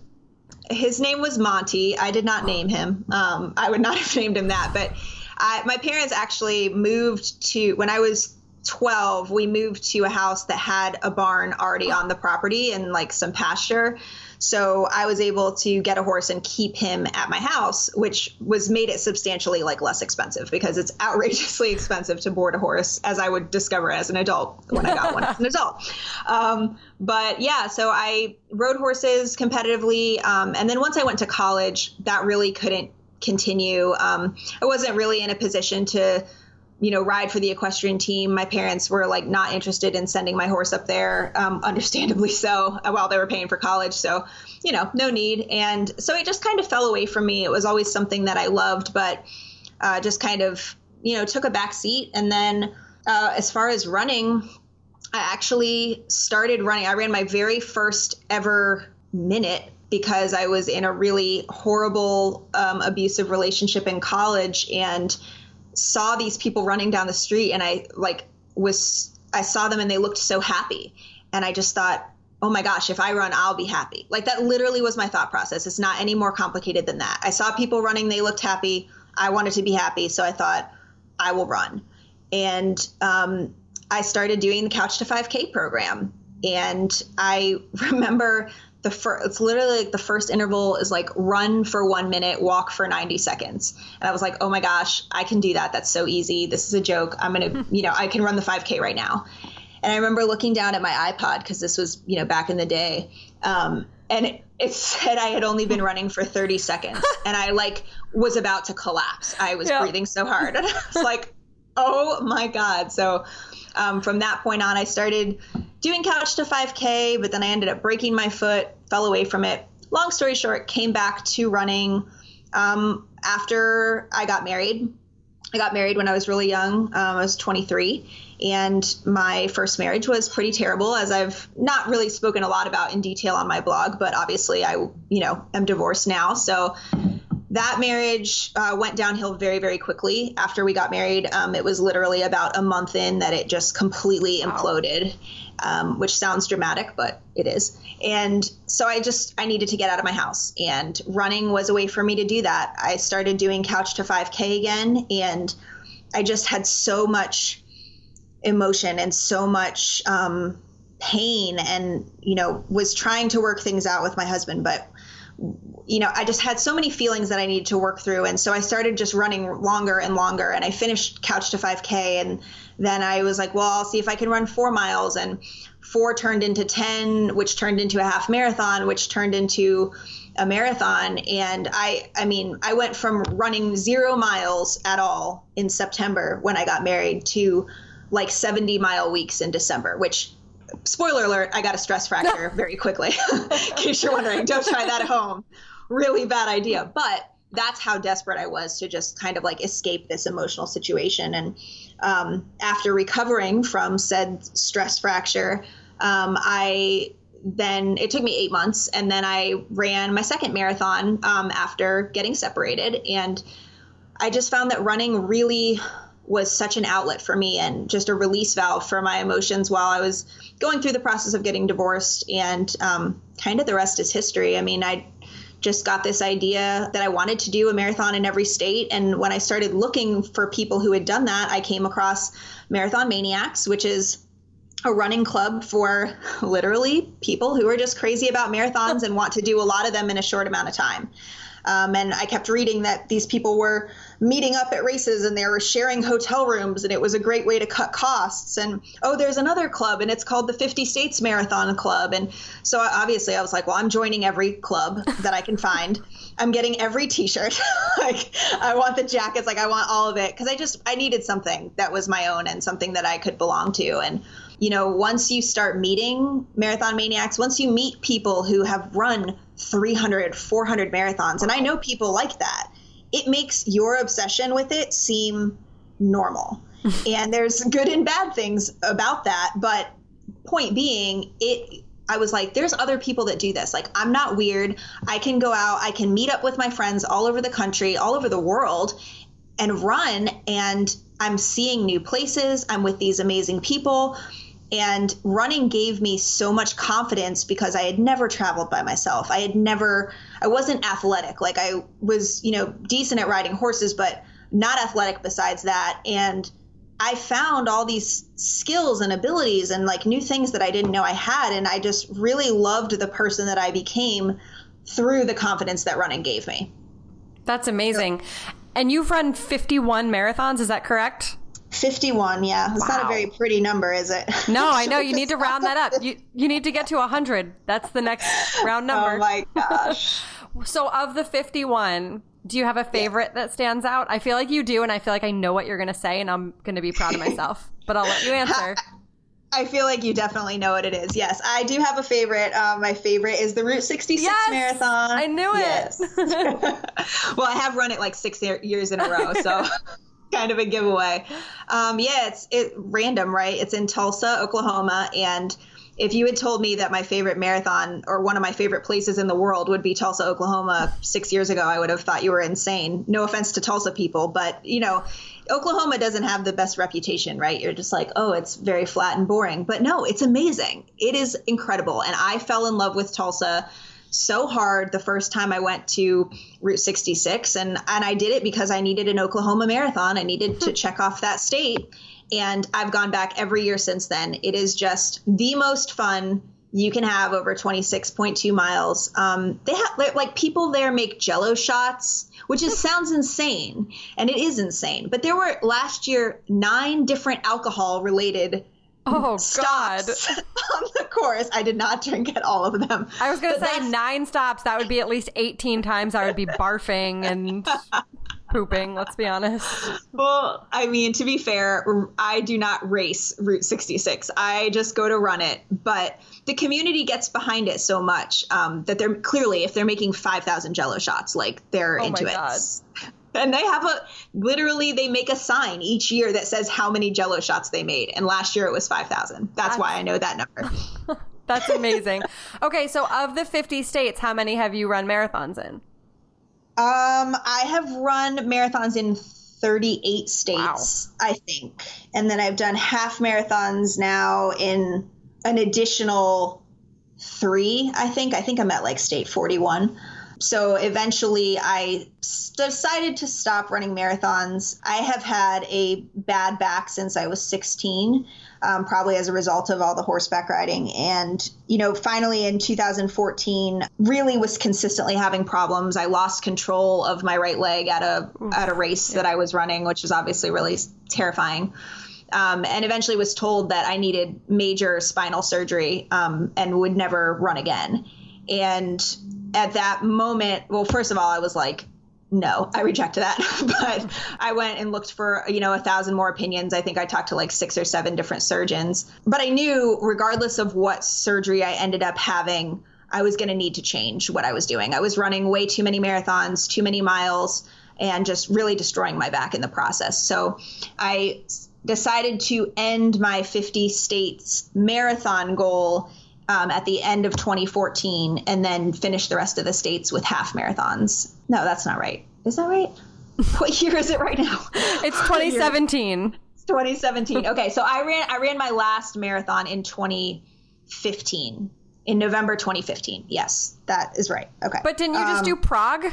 did. His name was Monty. I did not name him. Um, I would not have named him that, but I, my parents actually moved to when I was 12 we moved to a house that had a barn already on the property and like some pasture so i was able to get a horse and keep him at my house which was made it substantially like less expensive because it's outrageously expensive to board a horse as i would discover as an adult when i got one as an adult. Um, but yeah so i rode horses competitively um, and then once i went to college that really couldn't continue. Um, i wasn't really in a position to you know, ride for the equestrian team. My parents were like not interested in sending my horse up there, um, understandably so, uh, while they were paying for college. So, you know, no need. And so it just kind of fell away from me. It was always something that I loved, but uh, just kind of, you know, took a back seat. And then uh, as far as running, I actually started running. I ran my very first ever minute because I was in a really horrible, um, abusive relationship in college. And saw these people running down the street and I like was I saw them and they looked so happy. And I just thought oh my gosh if I run I'll be happy. Like that literally was my thought process. It's not any more complicated than that. I saw people running they looked happy. I wanted to be happy so I thought I will run. And um, I started doing the couch to 5k program. And I remember the first it's literally like the first interval is like run for one minute walk for 90 seconds. And i was like oh my gosh i can do that. That's so easy. This is a joke. I'm gonna you know i can run the 5k right now. And i remember looking down at my ipod because this was you know back in the day. Um, and it, it said i had only been running for 30 seconds. And i like was about to collapse. I was Yeah. breathing so hard. And i was like oh my god. So um, from that point on i started doing couch to 5k but then i ended up breaking my foot fell away from it. Long story short came back to running um, after i got married. I got married when i was really young um, i was 23 and my first marriage was pretty terrible as i've not really spoken a lot about in detail on my blog but obviously i you know am divorced now so that marriage uh, went downhill very very quickly. After we got married um, it was literally about a month in that it just completely imploded um, which sounds dramatic but it is. And so i just i needed to get out of my house and running was a way for me to do that. I started doing couch to 5k again and i just had so much emotion and so much um, pain and you know was trying to work things out with my husband but you know, I just had so many feelings that I needed to work through. And so I started just running longer and longer. And I finished Couch to 5K. And then I was like, well, I'll see if I can run four miles. And four turned into 10, which turned into a half marathon, which turned into a marathon. And I, I mean, I went from running zero miles at all in September when I got married to like 70 mile weeks in December, which spoiler alert, I got a stress fracture very quickly. in case you're wondering, don't try that at home. Really bad idea. But that's how desperate I was to just kind of like escape this emotional situation. And um, after recovering from said stress fracture, um, I then it took me eight months, and then I ran my second marathon um, after getting separated. And I just found that running really was such an outlet for me and just a release valve for my emotions while I was going through the process of getting divorced. And um, kind of the rest is history. I mean, I just got this idea that I wanted to do a marathon in every state. And when I started looking for people who had done that, I came across Marathon Maniacs, which is a running club for literally people who are just crazy about marathons and want to do a lot of them in a short amount of time. Um, and I kept reading that these people were meeting up at races and they were sharing hotel rooms, and it was a great way to cut costs. And oh, there's another club, and it's called the 50 States Marathon Club. And so obviously, I was like, well, I'm joining every club that I can find. I'm getting every T-shirt. like, I want the jackets. Like, I want all of it because I just I needed something that was my own and something that I could belong to. And you know, once you start meeting marathon maniacs, once you meet people who have run 300, 400 marathons, and I know people like that, it makes your obsession with it seem normal. and there's good and bad things about that, but point being, it I was like, there's other people that do this. Like, I'm not weird. I can go out, I can meet up with my friends all over the country, all over the world, and run. And I'm seeing new places. I'm with these amazing people. And running gave me so much confidence because I had never traveled by myself. I had never, I wasn't athletic. Like, I was, you know, decent at riding horses, but not athletic besides that. And I found all these skills and abilities and like new things that I didn't know I had. And I just really loved the person that I became through the confidence that running gave me. That's amazing. And you've run 51 marathons, is that correct? 51, yeah. It's wow. not a very pretty number, is it? No, I know. You need to round that up. You you need to get to 100. That's the next round oh number. Oh my gosh. So of the 51, do you have a favorite yeah. that stands out? I feel like you do, and I feel like I know what you're going to say, and I'm going to be proud of myself. but I'll let you answer. I feel like you definitely know what it is. Yes, I do have a favorite. Um, my favorite is the Route 66 yes, marathon. I knew it. Yes. well, I have run it like six years in a row, so kind of a giveaway. Um, yeah, it's it random, right? It's in Tulsa, Oklahoma, and if you had told me that my favorite marathon or one of my favorite places in the world would be Tulsa, Oklahoma six years ago, I would have thought you were insane. No offense to Tulsa people, but you know, Oklahoma doesn't have the best reputation, right? You're just like, oh, it's very flat and boring. But no, it's amazing. It is incredible. And I fell in love with Tulsa so hard the first time I went to Route 66 and and I did it because I needed an Oklahoma marathon. I needed to hmm. check off that state and I've gone back every year since then. It is just the most fun you can have over 26.2 miles. Um, they have like people there make jello shots, which is sounds insane, and it is insane. But there were last year nine different alcohol related Oh stops God! on the course, I did not drink at all of them. I was going to say nine stops. That would be at least eighteen times. I would be barfing and pooping, let's be honest. Well, I mean, to be fair, I do not race Route 66. I just go to run it. But the community gets behind it so much um, that they're clearly, if they're making 5,000 jello shots, like they're oh into it. God. And they have a literally, they make a sign each year that says how many jello shots they made. And last year it was 5,000. That's, That's why I know that number. That's amazing. okay, so of the 50 states, how many have you run marathons in? Um, I have run marathons in 38 states, wow. I think. And then I've done half marathons now in an additional three, I think. I think I'm at like state 41. So eventually I decided to stop running marathons. I have had a bad back since I was 16 um, probably as a result of all the horseback riding. And, you know, finally in 2014, really was consistently having problems. I lost control of my right leg at a, at a race yeah. that I was running, which was obviously really terrifying. Um, and eventually was told that I needed major spinal surgery um, and would never run again. And at that moment, well, first of all, I was like, no, I reject that. but I went and looked for, you know, a thousand more opinions. I think I talked to like six or seven different surgeons. But I knew, regardless of what surgery I ended up having, I was going to need to change what I was doing. I was running way too many marathons, too many miles, and just really destroying my back in the process. So I decided to end my 50 states marathon goal um, at the end of 2014 and then finish the rest of the states with half marathons. No, that's not right. Is that right? what year is it right now? It's 2017. It's 2017. Okay, so I ran I ran my last marathon in 2015. In November 2015. Yes, that is right. Okay. But didn't you just um, do Prague?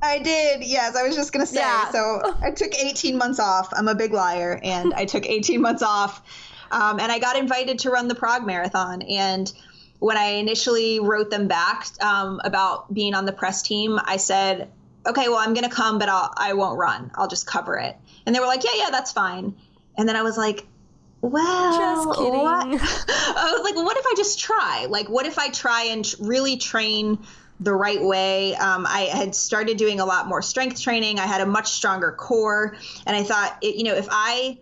I did. Yes, I was just going to say. Yeah. So I took 18 months off. I'm a big liar and I took 18 months off um, and I got invited to run the Prague Marathon. And when I initially wrote them back um, about being on the press team, I said, okay, well, I'm going to come, but I'll, I won't run. I'll just cover it. And they were like, yeah, yeah, that's fine. And then I was like, well, just kidding. What? I was like, well, what if I just try? Like, what if I try and really train the right way? Um, I had started doing a lot more strength training. I had a much stronger core. And I thought, it, you know, if I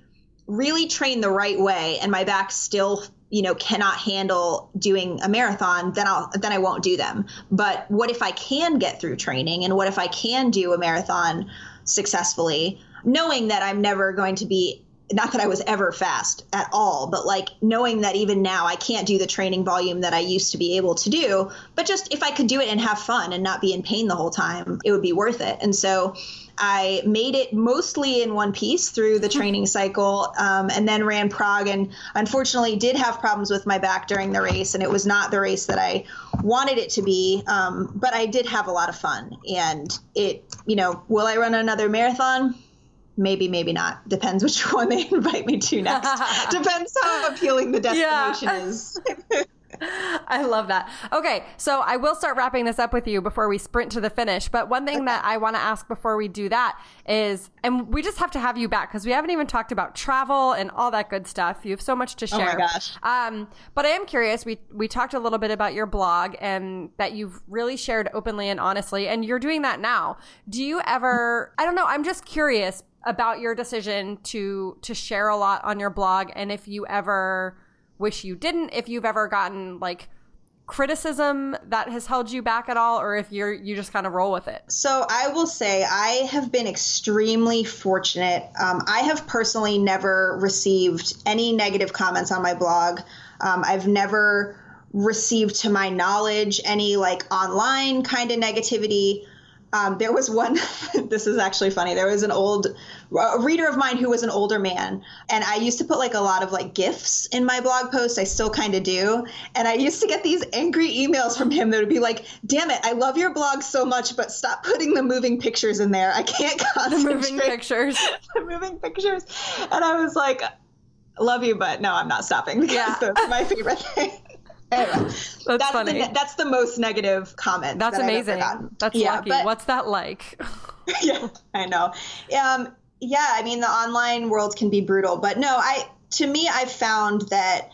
really train the right way and my back still you know cannot handle doing a marathon then I'll then I won't do them but what if I can get through training and what if I can do a marathon successfully knowing that I'm never going to be not that I was ever fast at all, but like knowing that even now I can't do the training volume that I used to be able to do, but just if I could do it and have fun and not be in pain the whole time, it would be worth it. And so I made it mostly in one piece through the training cycle um, and then ran Prague and unfortunately did have problems with my back during the race and it was not the race that I wanted it to be. Um, but I did have a lot of fun and it, you know, will I run another marathon? maybe maybe not depends which one they invite me to next depends how appealing the destination yeah. is I love that. Okay, so I will start wrapping this up with you before we sprint to the finish. But one thing that I want to ask before we do that is, and we just have to have you back because we haven't even talked about travel and all that good stuff. You have so much to share. Oh my gosh. Um, but I am curious. We we talked a little bit about your blog and that you've really shared openly and honestly, and you're doing that now. Do you ever? I don't know. I'm just curious about your decision to to share a lot on your blog and if you ever wish you didn't if you've ever gotten like criticism that has held you back at all or if you're you just kind of roll with it? So i will say i have been extremely fortunate. Um, i have personally never received any negative comments on my blog. Um, i've never received to my knowledge any like online kind of negativity um, there was one, this is actually funny. There was an old a reader of mine who was an older man, and I used to put like a lot of like GIFs in my blog posts. I still kind of do. And I used to get these angry emails from him that would be like, damn it, I love your blog so much, but stop putting the moving pictures in there. I can't concentrate. The moving pictures. the moving pictures. And I was like, love you, but no, I'm not stopping because yeah. that's my favorite thing. That's, that's funny. The, that's the most negative comment. That's that amazing. That's yeah, lucky. But, What's that like? yeah, I know. Um, yeah, I mean the online world can be brutal, but no, I to me I've found that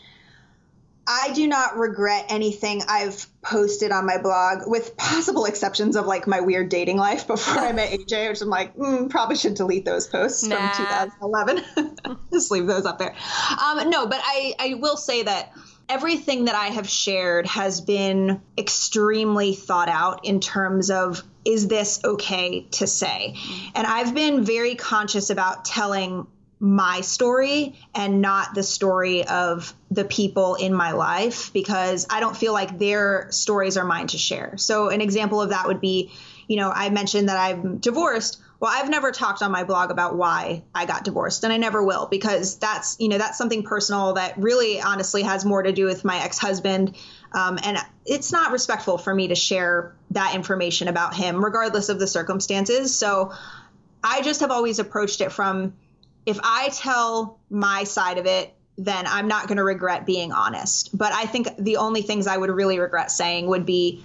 I do not regret anything I've posted on my blog, with possible exceptions of like my weird dating life before I met AJ, which I'm like, mm, probably should delete those posts nah. from 2011. Just leave those up there. Um, no, but I, I will say that everything that I have shared has been extremely thought out in terms of is this okay to say? And I've been very conscious about telling my story and not the story of the people in my life because I don't feel like their stories are mine to share. So, an example of that would be, you know, I mentioned that I'm divorced well i've never talked on my blog about why i got divorced and i never will because that's you know that's something personal that really honestly has more to do with my ex-husband. Um, and it's not respectful for me to share that information about him regardless of the circumstances. So i just have always approached it from if i tell my side of it then i'm not going to regret being honest. But i think the only things i would really regret saying would be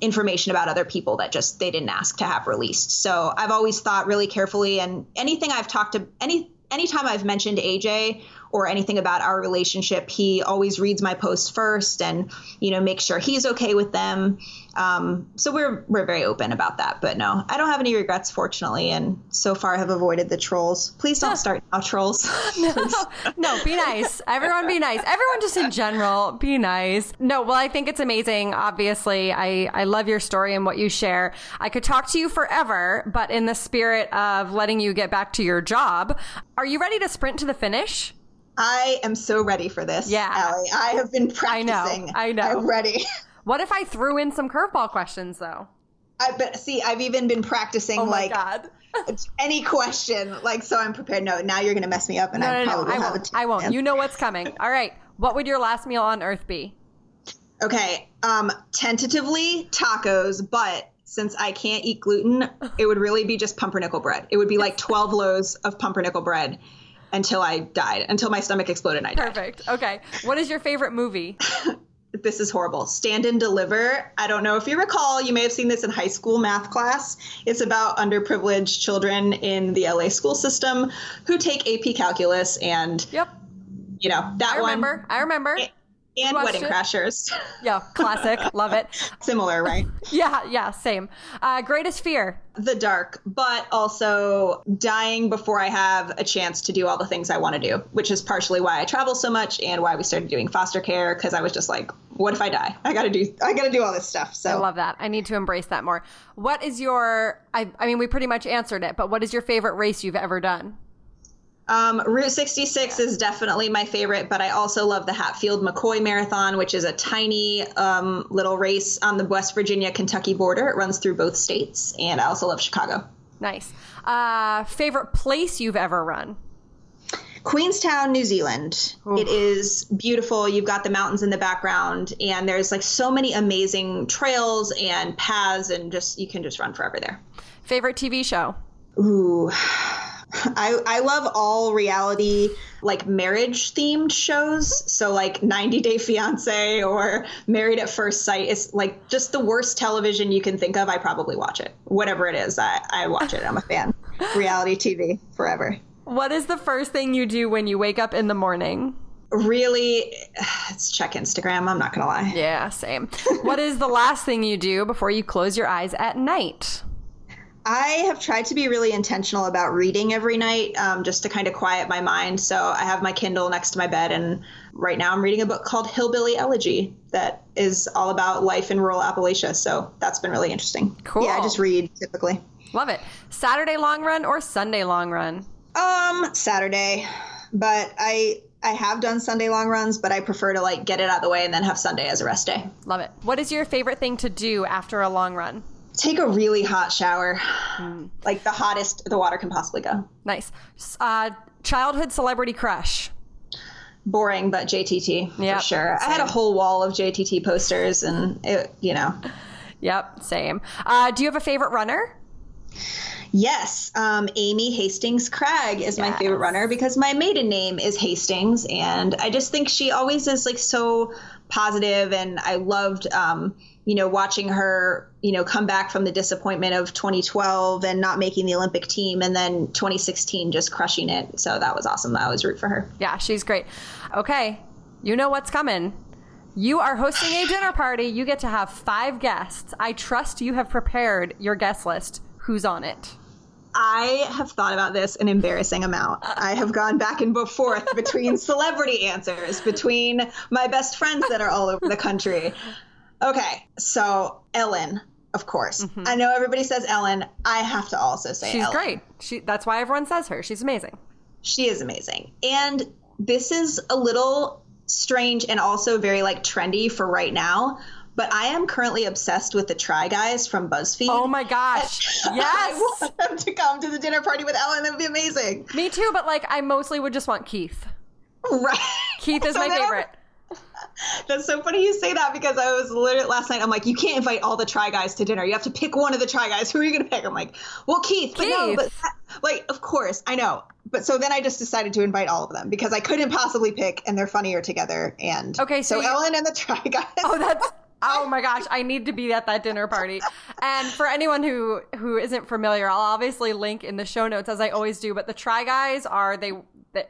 information about other people that just they didn't ask to have released. So I've always thought really carefully and anything I've talked to any anytime I've mentioned AJ or anything about our relationship, he always reads my posts first and you know makes sure he's okay with them. Um, so we're we're very open about that. But no, I don't have any regrets, fortunately, and so far have avoided the trolls. Please don't start now, trolls. no, no, be nice. Everyone, be nice. Everyone, just in general, be nice. No, well, I think it's amazing. Obviously, I I love your story and what you share. I could talk to you forever, but in the spirit of letting you get back to your job, are you ready to sprint to the finish? I am so ready for this. Yeah. Allie. I have been practicing. I know. I know. I'm ready. What if I threw in some curveball questions though? I but see, I've even been practicing oh like God. any question, like so I'm prepared. No, now you're gonna mess me up, and no, I no, probably no, I won't. I won't. You know what's coming. All right. What would your last meal on Earth be? Okay. Um, tentatively tacos, but since I can't eat gluten, it would really be just pumpernickel bread. It would be like 12 loaves of pumpernickel bread until I died, until my stomach exploded and I died. Perfect. Okay. What is your favorite movie? this is horrible. Stand and Deliver. I don't know if you recall, you may have seen this in high school math class. It's about underprivileged children in the LA school system who take AP calculus and Yep. You know, that I remember. one. I remember and Wedding it. Crashers. Yeah, classic. Love it. Similar, right? yeah, yeah, same. Uh, greatest fear? The dark, but also dying before I have a chance to do all the things I want to do, which is partially why I travel so much and why we started doing foster care because I was just like, what if I die? I got to do I got to do all this stuff. So I love that. I need to embrace that more. What is your I I mean we pretty much answered it, but what is your favorite race you've ever done? Um, Route 66 is definitely my favorite, but I also love the Hatfield McCoy Marathon, which is a tiny um, little race on the West Virginia Kentucky border. It runs through both states, and I also love Chicago. Nice. Uh, favorite place you've ever run? Queenstown, New Zealand. Oof. It is beautiful. You've got the mountains in the background, and there's like so many amazing trails and paths, and just you can just run forever there. Favorite TV show? Ooh. I, I love all reality like marriage themed shows. So like 90 Day Fiance or Married at First Sight is like just the worst television you can think of. I probably watch it. Whatever it is, I, I watch it. I'm a fan. reality TV forever. What is the first thing you do when you wake up in the morning? Really, it's check Instagram. I'm not going to lie. Yeah, same. what is the last thing you do before you close your eyes at night? I have tried to be really intentional about reading every night um, just to kind of quiet my mind. So I have my Kindle next to my bed, and right now I'm reading a book called Hillbilly Elegy that is all about life in rural Appalachia. So that's been really interesting. Cool. Yeah, I just read typically. Love it. Saturday long run or Sunday long run? Um, Saturday. But I I have done Sunday long runs, but I prefer to like get it out of the way and then have Sunday as a rest day. Love it. What is your favorite thing to do after a long run? Take a really hot shower, mm. like the hottest the water can possibly go. Nice. Uh, childhood celebrity crush. Boring, but JTT yep, for sure. Same. I had a whole wall of JTT posters, and it, you know. Yep, same. Uh, do you have a favorite runner? Yes, um, Amy Hastings Cragg is yes. my favorite runner because my maiden name is Hastings, and I just think she always is like so positive, and I loved. Um, you know, watching her, you know, come back from the disappointment of 2012 and not making the Olympic team and then 2016 just crushing it. So that was awesome. I always root for her. Yeah, she's great. Okay, you know what's coming. You are hosting a dinner party. You get to have five guests. I trust you have prepared your guest list. Who's on it? I have thought about this an embarrassing amount. I have gone back and forth between celebrity answers, between my best friends that are all over the country. Okay, so Ellen, of course. Mm-hmm. I know everybody says Ellen. I have to also say she's Ellen. great. She that's why everyone says her. She's amazing. She is amazing, and this is a little strange and also very like trendy for right now. But I am currently obsessed with the Try Guys from BuzzFeed. Oh my gosh! yes, I want them to come to the dinner party with Ellen. That would be amazing. Me too, but like I mostly would just want Keith. Right. Keith is so my favorite. That's so funny you say that because I was literally last night. I'm like, you can't invite all the try guys to dinner. You have to pick one of the try guys. Who are you going to pick? I'm like, well, Keith. But Keith. no, but like, of course, I know. But so then I just decided to invite all of them because I couldn't possibly pick, and they're funnier together. And okay, so, so you... Ellen and the try guys. Oh, that's. Oh my gosh, I need to be at that dinner party. And for anyone who who isn't familiar, I'll obviously link in the show notes as I always do, but the Try Guys are they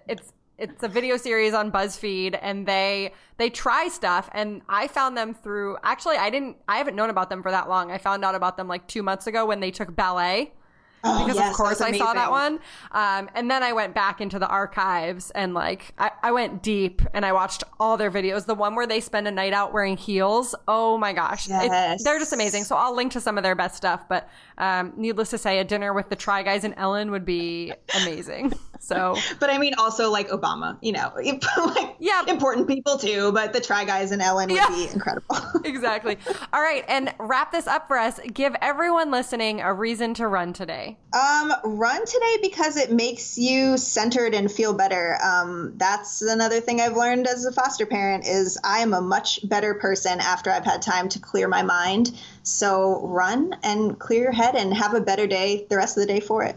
it's it's a video series on BuzzFeed and they they try stuff and I found them through actually I didn't I haven't known about them for that long. I found out about them like 2 months ago when they took ballet. Oh, because yes, of course I saw that one. Um, and then I went back into the archives and like I, I, went deep and I watched all their videos. The one where they spend a night out wearing heels. Oh my gosh, yes. it, they're just amazing. So I'll link to some of their best stuff. But um, needless to say, a dinner with the Try Guys and Ellen would be amazing. So, but I mean, also like Obama, you know, like yeah, important people too. But the Try Guys and Ellen would yeah. be incredible. exactly. All right, and wrap this up for us. Give everyone listening a reason to run today. Um, run today because it makes you centered and feel better. Um, that's another thing I've learned as a foster parent is I am a much better person after I've had time to clear my mind. So run and clear your head and have a better day the rest of the day for it.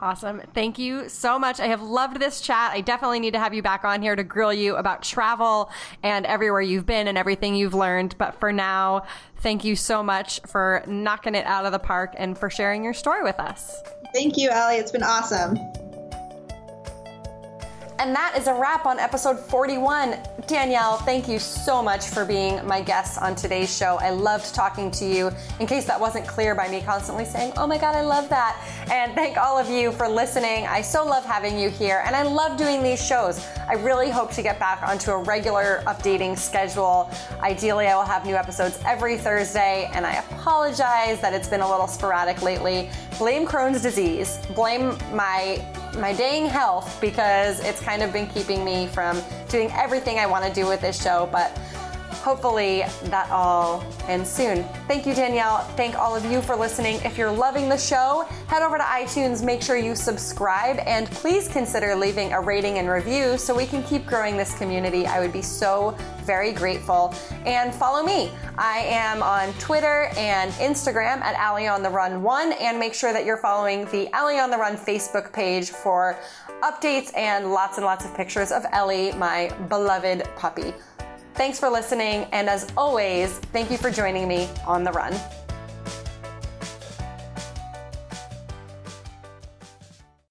Awesome. Thank you so much. I have loved this chat. I definitely need to have you back on here to grill you about travel and everywhere you've been and everything you've learned. But for now, thank you so much for knocking it out of the park and for sharing your story with us. Thank you, Allie. It's been awesome. And that is a wrap on episode 41. Danielle, thank you so much for being my guest on today's show. I loved talking to you. In case that wasn't clear by me constantly saying, oh my God, I love that. And thank all of you for listening. I so love having you here, and I love doing these shows. I really hope to get back onto a regular updating schedule. Ideally, I will have new episodes every Thursday, and I apologize that it's been a little sporadic lately. Blame Crohn's disease. Blame my my dang health because it's kind of been keeping me from doing everything I want to do with this show. But hopefully that all ends soon. Thank you, Danielle. Thank all of you for listening. If you're loving the show, head over to iTunes, make sure you subscribe, and please consider leaving a rating and review so we can keep growing this community. I would be so very grateful. And follow me. I am on Twitter and Instagram at Allie on the Run 1, and make sure that you're following the Allie on the Run Facebook page for updates and lots and lots of pictures of Ellie, my beloved puppy. Thanks for listening, and as always, thank you for joining me on the run.